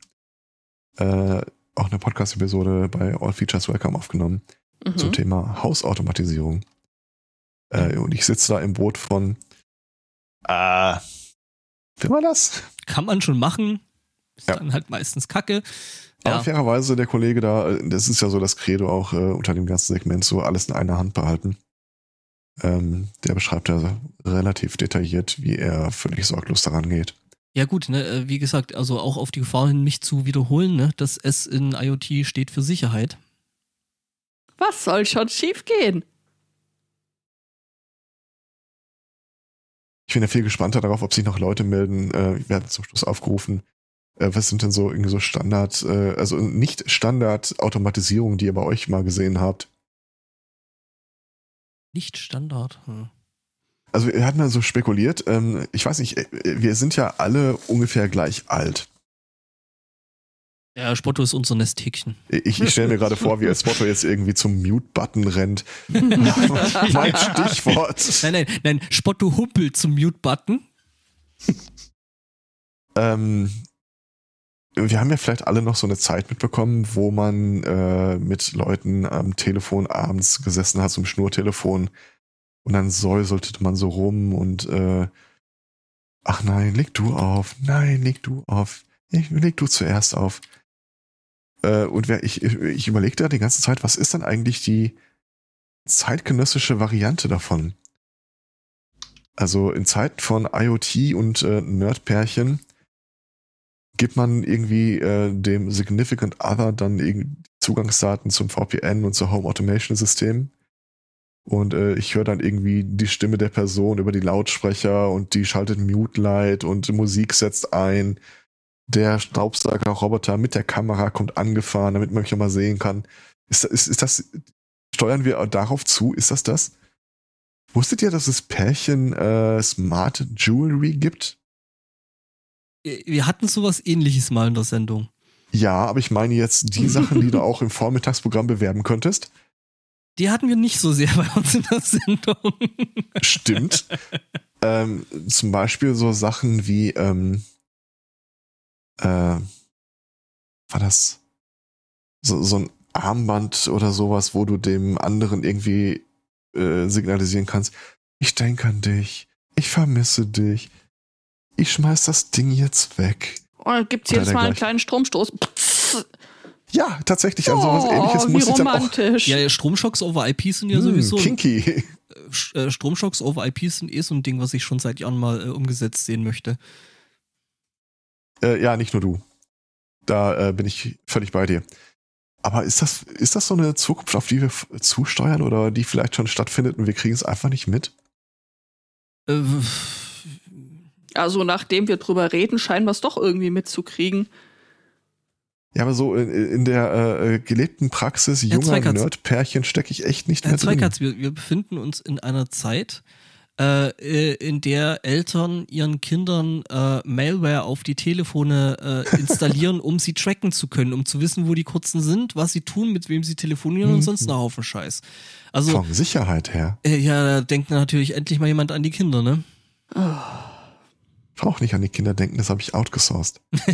äh, auch eine Podcast-Episode bei All Features Welcome aufgenommen mhm. zum Thema Hausautomatisierung. Äh, und ich sitze da im Boot von, äh, wie war das? Kann man schon machen. Ist ja. dann halt meistens Kacke. Aber ja. fairerweise der Kollege da, äh, das ist ja so das Credo auch äh, unter dem ganzen Segment, so alles in einer Hand behalten. Ähm, der beschreibt ja relativ detailliert, wie er völlig sorglos daran geht. Ja gut, ne, äh, wie gesagt, also auch auf die Gefahr hin, mich zu wiederholen, ne, dass es in IoT steht für Sicherheit. Was soll schon schiefgehen? Ich bin ja viel gespannter darauf, ob sich noch Leute melden. Äh, wir hatten zum Schluss aufgerufen, äh, was sind denn so irgendwie so Standard, äh, also nicht Standard-Automatisierungen, die ihr bei euch mal gesehen habt, nicht Standard. Hm. Also wir hatten ja so spekuliert, ähm, ich weiß nicht, äh, wir sind ja alle ungefähr gleich alt. Ja, Spotto ist unser Nesthäkchen. Ich, ich stelle mir gerade vor, wie als Spotto jetzt irgendwie zum Mute-Button rennt. <laughs> mein Stichwort. Nein, nein, nein, Spotto humpelt zum Mute-Button. ähm, wir haben ja vielleicht alle noch so eine Zeit mitbekommen, wo man äh, mit Leuten am Telefon abends gesessen hat, zum Schnurtelefon. Und dann säuselte man so rum und äh, ach nein, leg du auf, nein, leg du auf, ich, leg du zuerst auf. Äh, und wer, ich, ich überlegte da die ganze Zeit, was ist denn eigentlich die zeitgenössische Variante davon? Also in Zeiten von IoT und äh, Nerdpärchen gibt man irgendwie äh, dem Significant Other dann irgendwie Zugangsdaten zum VPN und zur Home Automation System. Und äh, ich höre dann irgendwie die Stimme der Person über die Lautsprecher und die schaltet Mute Light und Musik setzt ein. Der Staubsauger-Roboter mit der Kamera kommt angefahren, damit man mich auch mal sehen kann. Ist, ist, ist das, steuern wir darauf zu? Ist das das? Wusstet ihr, dass es Pärchen äh, Smart Jewelry gibt? Wir hatten sowas ähnliches mal in der Sendung. Ja, aber ich meine jetzt die Sachen, die du <laughs> auch im Vormittagsprogramm bewerben könntest. Die hatten wir nicht so sehr <laughs> bei uns in der Sendung. Stimmt. ähm, zum Beispiel so Sachen wie, ähm, äh, war das so, so ein Armband oder sowas, wo du dem anderen irgendwie äh, signalisieren kannst, ich denke an dich, ich vermisse dich, ich schmeiß das Ding jetzt weg. Und dann gibt es jedes Mal einen kleinen Stromstoß. Ja, tatsächlich. Also was oh, ähnliches muss ich dann auch. Ja, Stromschocks over IP sind ja mm, sowieso. Kinky. Äh, Stromschocks over IP sind eh so ein Ding, was ich schon seit Jahren mal äh, umgesetzt sehen möchte. Äh, ja, nicht nur du. Da äh, bin ich völlig bei dir. Aber ist das, ist das so eine Zukunft, auf die wir zusteuern oder die vielleicht schon stattfindet und wir kriegen es einfach nicht mit? Äh, also nachdem wir drüber reden, scheinen wir es doch irgendwie mitzukriegen. Ja, aber so in, in der äh, gelebten Praxis ja, junger Nerd-Pärchen stecke ich echt nicht mehr ja, drin. Wir, wir befinden uns in einer Zeit, äh, äh, in der Eltern ihren Kindern äh, Malware auf die Telefone äh, installieren, <laughs> um sie tracken zu können, um zu wissen, wo die Kurzen sind, was sie tun, mit wem sie telefonieren und sonst mhm. einen Haufen Scheiß. Also, Von Sicherheit her. Äh, ja, da denkt natürlich endlich mal jemand an die Kinder, ne? Oh. Ich brauche nicht an die Kinder denken, das habe ich outgesourced. <laughs>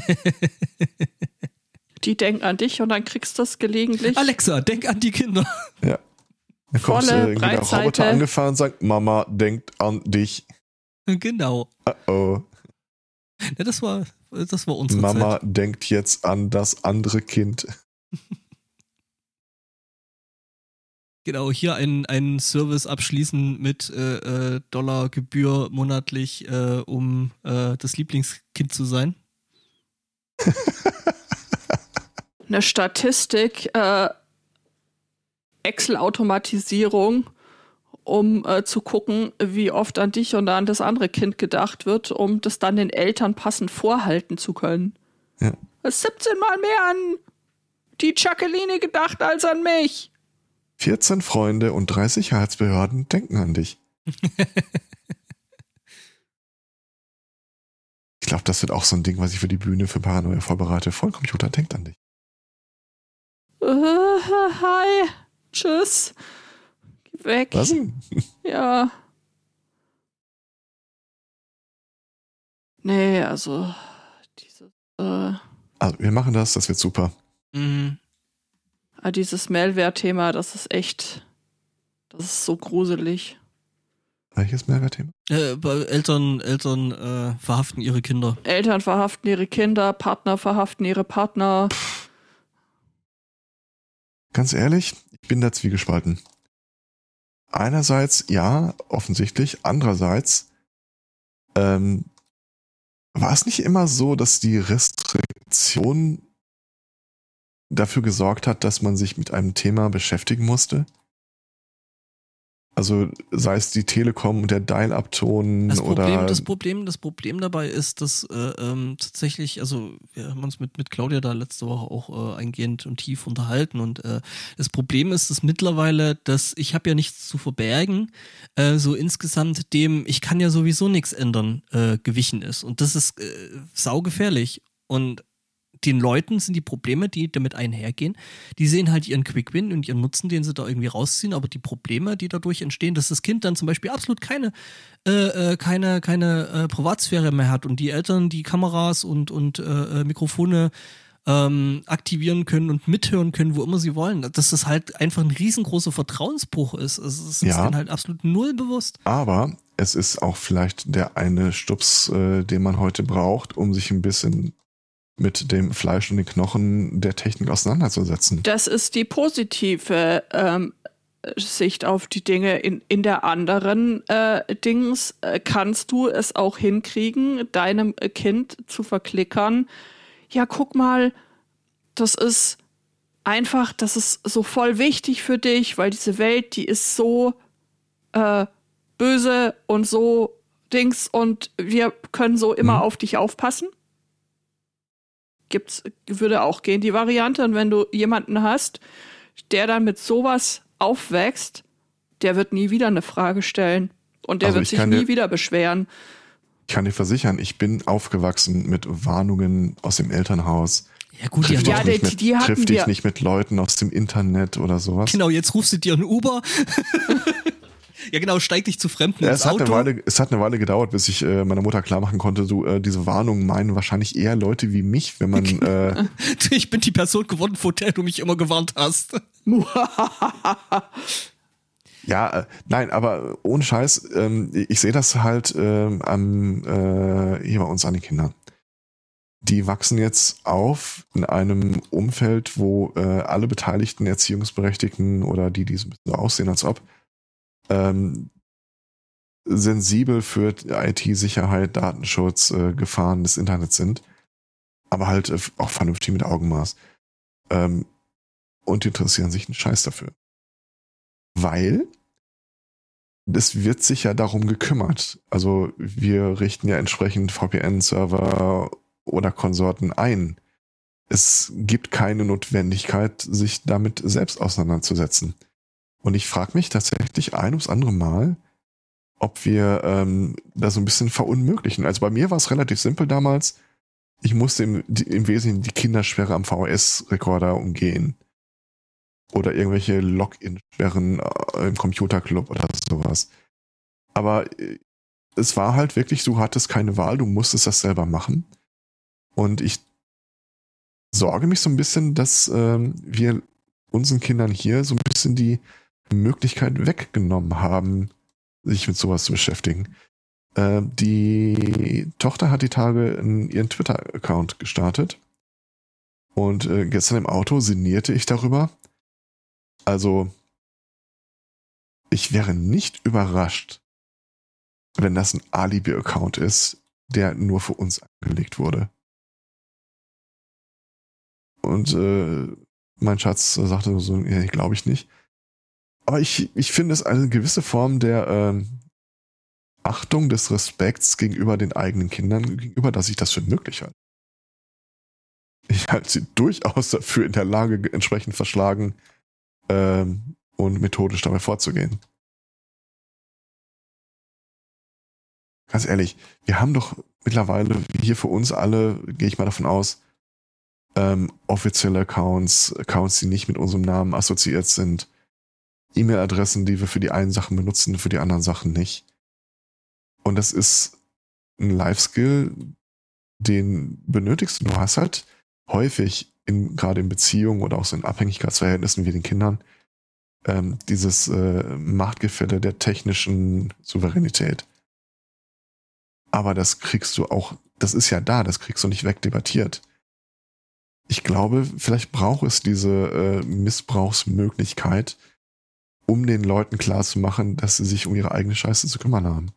die denken an dich und dann kriegst du das gelegentlich. Alexa, denk an die Kinder. Ja. Dann kommt äh, irgendwie der Roboter angefahren und sagt, Mama denkt an dich. Genau. Uh oh. Ja, das war, das war unsere Mama Zeit. denkt jetzt an das andere Kind. Genau, hier einen, einen Service abschließen mit äh, äh, Dollargebühr monatlich, äh, um äh, das Lieblingskind zu sein. <laughs> Eine Statistik, äh, Excel-Automatisierung, um äh, zu gucken, wie oft an dich und an das andere Kind gedacht wird, um das dann den Eltern passend vorhalten zu können. Ja. 17 Mal mehr an die Jacqueline gedacht als an mich. 14 Freunde und drei Sicherheitsbehörden denken an dich. <laughs> ich glaube, das wird auch so ein Ding, was ich für die Bühne für Paranoia vorbereite. Vollcomputer denkt an dich. Uh, hi. Tschüss. Geh weg. Was? <laughs> Ja. Nee, also dieses. Äh, also, wir machen das, das wird super. Mhm. Ah, dieses Malware-Thema, das ist echt. Das ist so gruselig. Welches Malware-Thema? Äh, Eltern, Eltern äh, verhaften ihre Kinder. Eltern verhaften ihre Kinder, Partner verhaften ihre Partner. Ganz ehrlich, ich bin da zwiegespalten. Einerseits ja, offensichtlich. Andererseits ähm, war es nicht immer so, dass die Restriktion dafür gesorgt hat, dass man sich mit einem Thema beschäftigen musste? Also sei es die Telekom und der Dial-Up-Ton oder. Das Problem, das Problem dabei ist, dass äh, ähm, tatsächlich, also wir haben uns mit, mit Claudia da letzte Woche auch äh, eingehend und tief unterhalten und äh, das Problem ist, dass mittlerweile, dass ich habe ja nichts zu verbergen, äh, so insgesamt dem, ich kann ja sowieso nichts ändern, äh, gewichen ist. Und das ist äh, saugefährlich. Und den Leuten sind die Probleme, die damit einhergehen, die sehen halt ihren Quick-Win und ihren Nutzen, den sie da irgendwie rausziehen, aber die Probleme, die dadurch entstehen, dass das Kind dann zum Beispiel absolut keine, äh, äh keine, keine äh, Privatsphäre mehr hat und die Eltern die Kameras und, und äh, äh, Mikrofone ähm, aktivieren können und mithören können, wo immer sie wollen. Dass das halt einfach ein riesengroßer Vertrauensbruch ist. Also es ist ja, dann halt absolut null bewusst. Aber es ist auch vielleicht der eine Stups, äh, den man heute braucht, um sich ein bisschen mit dem Fleisch und den Knochen der Technik auseinanderzusetzen. Das ist die positive ähm, Sicht auf die Dinge. In, in der anderen äh, Dings äh, kannst du es auch hinkriegen, deinem Kind zu verklickern. Ja, guck mal, das ist einfach, das ist so voll wichtig für dich, weil diese Welt, die ist so äh, böse und so Dings und wir können so immer mhm. auf dich aufpassen gibt's, würde auch gehen, die Variante. Und wenn du jemanden hast, der dann mit sowas aufwächst, der wird nie wieder eine Frage stellen. Und der also wird sich nie dir, wieder beschweren. Ich kann dir versichern, ich bin aufgewachsen mit Warnungen aus dem Elternhaus. Ja gut, triff die, ja, die, mit, die triff dich nicht mit Leuten aus dem Internet oder sowas. Genau, jetzt rufst du dir ein Uber. <laughs> Ja, genau, steig dich zu Fremden ja, es Hat eine Weile, es hat eine Weile gedauert, bis ich äh, meiner Mutter klar machen konnte, so äh, diese Warnungen meinen wahrscheinlich eher Leute wie mich, wenn man. <laughs> Äh, <laughs> ich bin die Person geworden, vor der du mich immer gewarnt hast. <laughs> ja, äh, nein, aber ohne Scheiß, ähm, ich sehe das halt ähm, am, äh, hier bei uns an den Kindern. Die wachsen jetzt auf in einem Umfeld, wo äh, alle beteiligten Erziehungsberechtigten oder die, die so aussehen, als ob, ähm, sensibel für IT-Sicherheit, Datenschutz, äh, Gefahren des Internets sind, aber halt äh, auch vernünftig mit Augenmaß. Ähm, und interessieren sich einen Scheiß dafür. Weil es wird sich ja darum gekümmert. Also wir richten ja entsprechend VPN-Server oder Konsorten ein. Es gibt keine Notwendigkeit, sich damit selbst auseinanderzusetzen. Und ich frage mich tatsächlich ein ums andere Mal, ob wir ähm, da so ein bisschen verunmöglichen. Also bei mir war es relativ simpel damals. Ich musste im, im Wesentlichen die Kindersperre am VHS-Rekorder umgehen. Oder irgendwelche Login-Sperren äh, im Computerclub oder sowas. Aber äh, es war halt wirklich, du hattest keine Wahl, du musstest das selber machen. Und ich sorge mich so ein bisschen, dass ähm, wir unseren Kindern hier so ein bisschen die Möglichkeit weggenommen haben, sich mit sowas zu beschäftigen. Äh, die Tochter hat die Tage ihren Twitter-Account gestartet. Und äh, gestern im Auto sinnierte ich darüber. Also, ich wäre nicht überrascht, wenn das ein Alibi-Account ist, der nur für uns angelegt wurde. Und äh, mein Schatz sagte so, ja, glaube ich nicht. Aber ich, ich finde es eine gewisse Form der ähm, Achtung, des Respekts gegenüber den eigenen Kindern, gegenüber, dass ich das für möglich halte. Ich halte sie durchaus dafür in der Lage, entsprechend verschlagen ähm, und methodisch dabei vorzugehen. Ganz ehrlich, wir haben doch mittlerweile hier für uns alle, gehe ich mal davon aus, ähm, offizielle Accounts, Accounts, die nicht mit unserem Namen assoziiert sind, E-Mail-Adressen, die wir für die einen Sachen benutzen, für die anderen Sachen nicht. Und das ist ein Life-Skill, den benötigst du. Du hast halt häufig, in, gerade in Beziehungen oder auch so in Abhängigkeitsverhältnissen wie den Kindern, ähm, dieses äh, Machtgefälle der technischen Souveränität. Aber das kriegst du auch, das ist ja da, das kriegst du nicht wegdebattiert. Ich glaube, vielleicht braucht es diese äh, Missbrauchsmöglichkeit, um den Leuten klarzumachen, dass sie sich um ihre eigene Scheiße zu kümmern haben.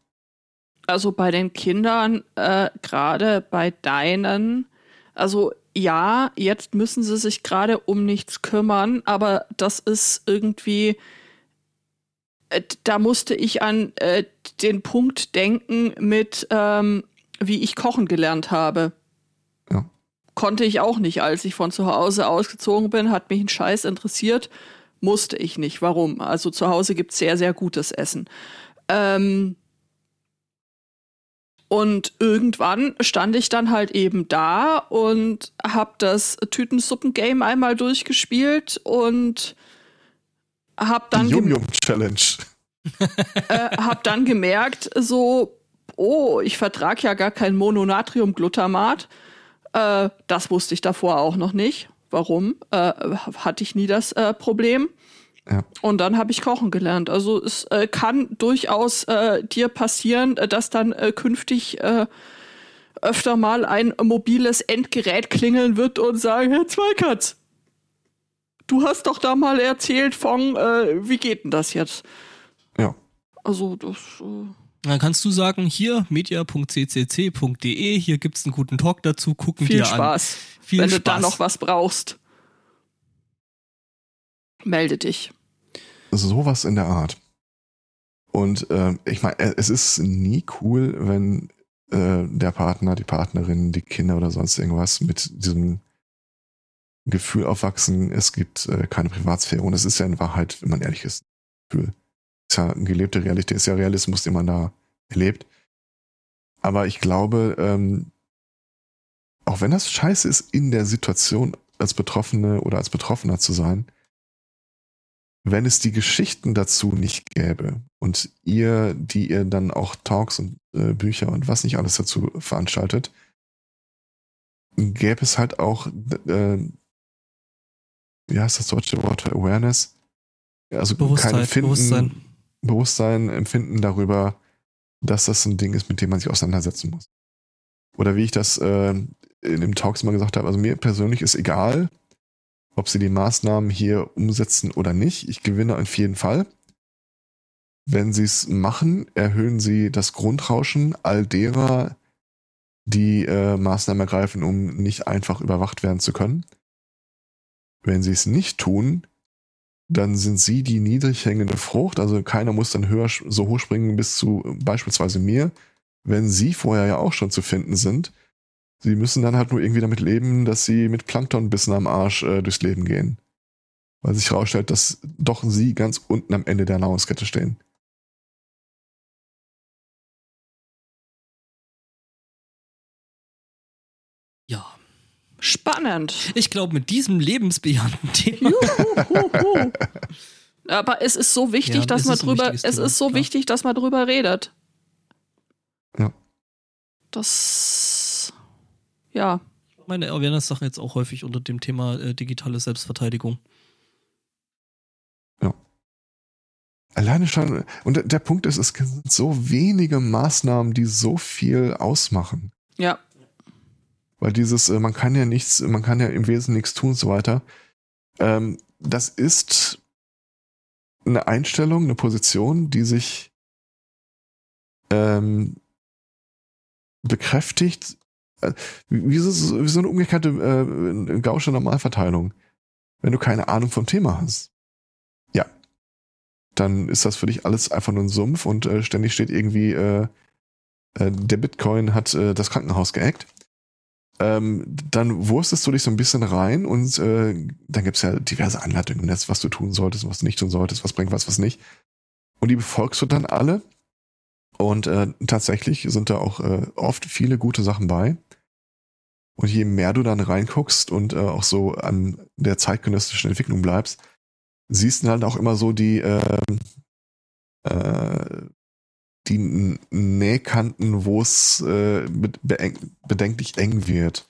Also bei den Kindern, äh, gerade bei deinen, also ja, jetzt müssen sie sich gerade um nichts kümmern, aber das ist irgendwie, äh, da musste ich an äh, den Punkt denken mit, ähm, wie ich kochen gelernt habe. Ja. Konnte ich auch nicht, als ich von zu Hause ausgezogen bin, hat mich ein Scheiß interessiert musste ich nicht. Warum? Also zu Hause gibt es sehr, sehr gutes Essen. Ähm und irgendwann stand ich dann halt eben da und habe das Tütensuppen-Game einmal durchgespielt und habe dann. Yum Yum Challenge. <laughs> äh, hab dann gemerkt, so, oh, ich vertrag ja gar kein Mononatriumglutamat. Äh, das wusste ich davor auch noch nicht. Warum? Äh, hatte ich nie das äh, Problem. Ja. Und dann habe ich kochen gelernt. Also es äh, kann durchaus äh, dir passieren, äh, dass dann äh, künftig öfter mal ein mobiles Endgerät klingeln wird und sagen, Herr Zweikatz, du hast doch da mal erzählt von, wie geht denn das jetzt? Ja. Also das... Dann kannst du sagen, hier media.ccc.de, hier gibt es einen guten Talk dazu, gucken Viel dir Spaß. an. Viel Wenn Spaß. du da noch was brauchst, melde dich. Sowas in der Art. Und äh, ich meine, es ist nie cool, wenn äh, der Partner, die Partnerin, die Kinder oder sonst irgendwas mit diesem Gefühl aufwachsen, es gibt äh, keine Privatsphäre. Und es ist ja in Wahrheit, wenn man ehrlich ist, Gefühl ist ja eine gelebte Realität, ist ja Realismus, den man da erlebt. Aber ich glaube, ähm, auch wenn das scheiße ist, in der Situation als Betroffene oder als Betroffener zu sein, wenn es die Geschichten dazu nicht gäbe und ihr, die ihr dann auch Talks und äh, Bücher und was nicht alles dazu veranstaltet, gäbe es halt auch, äh, wie heißt das deutsche Wort Awareness? Also Bewusstsein, kein Finden, Bewusstsein. Bewusstsein, Empfinden darüber, dass das ein Ding ist, mit dem man sich auseinandersetzen muss. Oder wie ich das äh, in dem Talks mal gesagt habe, also mir persönlich ist egal, ob sie die Maßnahmen hier umsetzen oder nicht. Ich gewinne auf jeden Fall. Wenn sie es machen, erhöhen sie das Grundrauschen all derer, die äh, Maßnahmen ergreifen, um nicht einfach überwacht werden zu können. Wenn sie es nicht tun, dann sind sie die niedrig hängende Frucht. Also keiner muss dann höher, so hoch springen bis zu beispielsweise mir, wenn sie vorher ja auch schon zu finden sind. Sie müssen dann halt nur irgendwie damit leben, dass sie mit Planktonbissen am Arsch äh, durchs Leben gehen. Weil sich herausstellt, dass doch sie ganz unten am Ende der Nahrungskette stehen. Spannend. Ich glaube, mit diesem lebensbejahenden Thema. <laughs> Aber es ist so wichtig, ja, dass man drüber, es Thema, ist so klar. wichtig, dass man drüber redet. Ja. Das, ja. Meine Awareness-Sachen jetzt auch häufig unter dem Thema äh, digitale Selbstverteidigung. Ja. Alleine schon, und der Punkt ist, es sind so wenige Maßnahmen, die so viel ausmachen. Ja. Weil dieses, äh, man kann ja nichts, man kann ja im Wesen nichts tun und so weiter. Ähm, das ist eine Einstellung, eine Position, die sich ähm, bekräftigt, äh, wie, so, wie so eine umgekehrte äh, gausche Normalverteilung. Wenn du keine Ahnung vom Thema hast, ja, dann ist das für dich alles einfach nur ein Sumpf und äh, ständig steht irgendwie, äh, äh der Bitcoin hat äh, das Krankenhaus geackt ähm, dann wurstest du dich so ein bisschen rein und äh, dann gibt's ja diverse Anleitungen im Netz, was du tun solltest, was du nicht tun solltest, was bringt was, was nicht. Und die befolgst du dann alle. Und äh, tatsächlich sind da auch äh, oft viele gute Sachen bei. Und je mehr du dann reinguckst und äh, auch so an der zeitgenössischen Entwicklung bleibst, siehst du halt auch immer so die, äh, äh, die Nähkanten, wo es äh, bedenklich eng wird.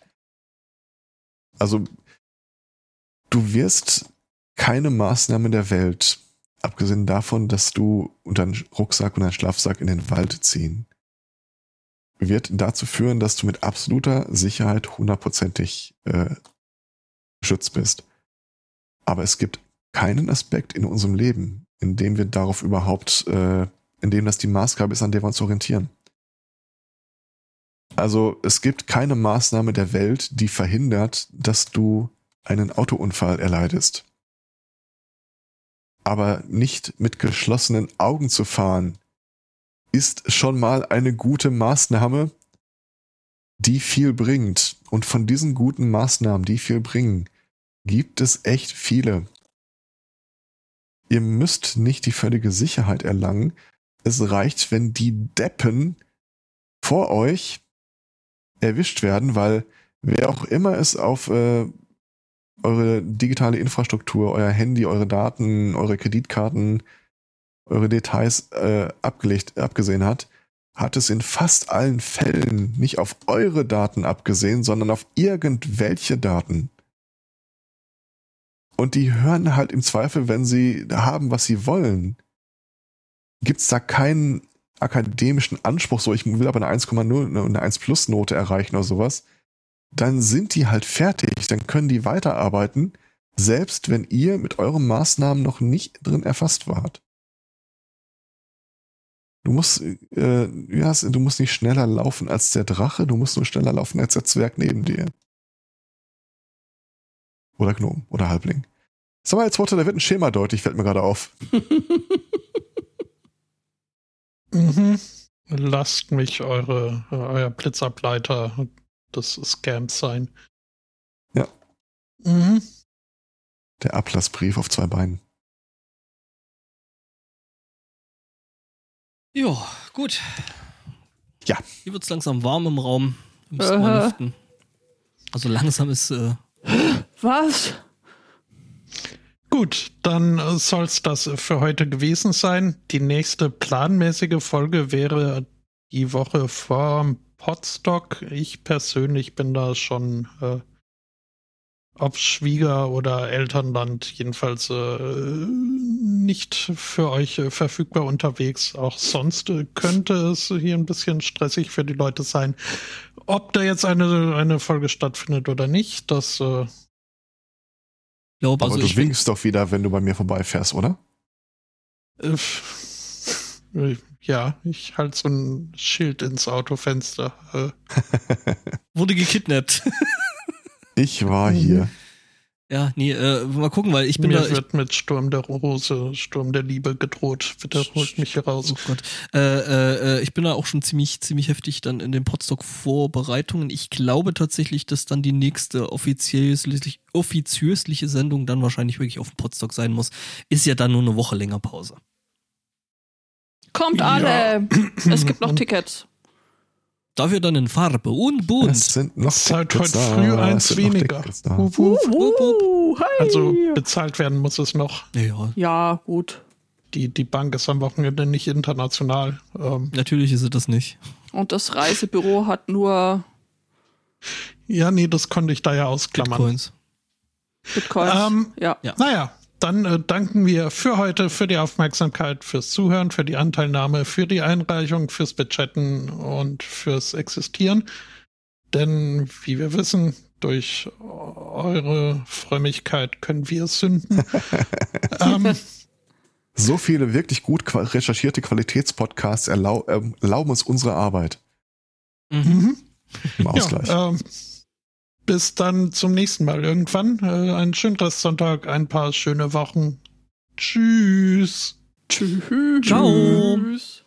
Also du wirst keine Maßnahme der Welt, abgesehen davon, dass du unter einen Rucksack und einen Schlafsack in den Wald ziehen, wird dazu führen, dass du mit absoluter Sicherheit hundertprozentig äh, geschützt bist. Aber es gibt keinen Aspekt in unserem Leben, in dem wir darauf überhaupt äh, in dem das die Maßgabe ist, an der wir uns orientieren. Also es gibt keine Maßnahme der Welt, die verhindert, dass du einen Autounfall erleidest. Aber nicht mit geschlossenen Augen zu fahren, ist schon mal eine gute Maßnahme, die viel bringt. Und von diesen guten Maßnahmen, die viel bringen, gibt es echt viele. Ihr müsst nicht die völlige Sicherheit erlangen, es reicht, wenn die Deppen vor euch erwischt werden, weil wer auch immer es auf äh, eure digitale Infrastruktur, euer Handy, eure Daten, eure Kreditkarten, eure Details äh, abgelegt, abgesehen hat, hat es in fast allen Fällen nicht auf eure Daten abgesehen, sondern auf irgendwelche Daten. Und die hören halt im Zweifel, wenn sie haben, was sie wollen gibt es da keinen akademischen Anspruch, so ich will aber eine 1,0 eine 1 Plus Note erreichen oder sowas, dann sind die halt fertig, dann können die weiterarbeiten, selbst wenn ihr mit euren Maßnahmen noch nicht drin erfasst wart. Du musst, äh, ja, du musst nicht schneller laufen als der Drache, du musst nur schneller laufen als der Zwerg neben dir. Oder Gnom oder Halbling. Sag mal, jetzt Worte, da wird ein Schema deutlich, fällt mir gerade auf. <laughs> Mhm. Lasst mich eure, euer Blitzableiter des Scams sein. Ja. Mhm. Der Ablassbrief auf zwei Beinen. Ja, gut. Ja. Hier wird es langsam warm im Raum. Äh. Also langsam ist. Äh Was? Gut, dann äh, soll es das für heute gewesen sein. Die nächste planmäßige Folge wäre die Woche vor Podstock. Ich persönlich bin da schon äh, ob Schwieger- oder Elternland jedenfalls äh, nicht für euch äh, verfügbar unterwegs. Auch sonst äh, könnte es hier ein bisschen stressig für die Leute sein. Ob da jetzt eine, eine Folge stattfindet oder nicht, das äh, Glaub, Aber also du winkst doch wieder, wenn du bei mir vorbeifährst, oder? Äh, ja, ich halte so ein Schild ins Autofenster. <laughs> Wurde gekidnappt. ich war hier. <laughs> Ja, nee, äh, mal gucken, weil ich bin Mir da. wird mit Sturm der Rose, Sturm der Liebe gedroht. Bitte holt mich hier raus. Oh Gott. Äh, äh, äh, ich bin da auch schon ziemlich, ziemlich heftig dann in den Podstock-Vorbereitungen. Ich glaube tatsächlich, dass dann die nächste offiziösliche, offiziösliche Sendung dann wahrscheinlich wirklich auf dem Podstock sein muss. Ist ja dann nur eine Woche länger Pause. Kommt alle! <clears throat> es gibt noch Tickets. Dafür dann in Farbe und bunt. Es sind noch Seit heute früh eins weniger. Uh, uh, hey. Also bezahlt werden muss es noch. Ja, ja gut. Die, die Bank ist am Wochenende nicht international. Ähm, Natürlich ist sie das nicht. Und das Reisebüro hat nur. Ja, nee, das konnte ich da ja ausklammern. Bitcoins. Bitcoins. Ähm, ja. ja. Naja, dann äh, danken wir für heute, für die Aufmerksamkeit, fürs Zuhören, für die Anteilnahme, für die Einreichung, fürs Bechatten und fürs Existieren. Denn, wie wir wissen, durch eure Frömmigkeit können wir sünden. <laughs> ähm, so viele wirklich gut recherchierte Qualitätspodcasts erlau äh, erlauben uns unsere Arbeit. Mhm. Im Ausgleich. Ja, ähm, bis dann zum nächsten Mal irgendwann. Äh, einen schönen Restsonntag, ein paar schöne Wochen. Tschüss. Tschüss. Ciao. Tschüss.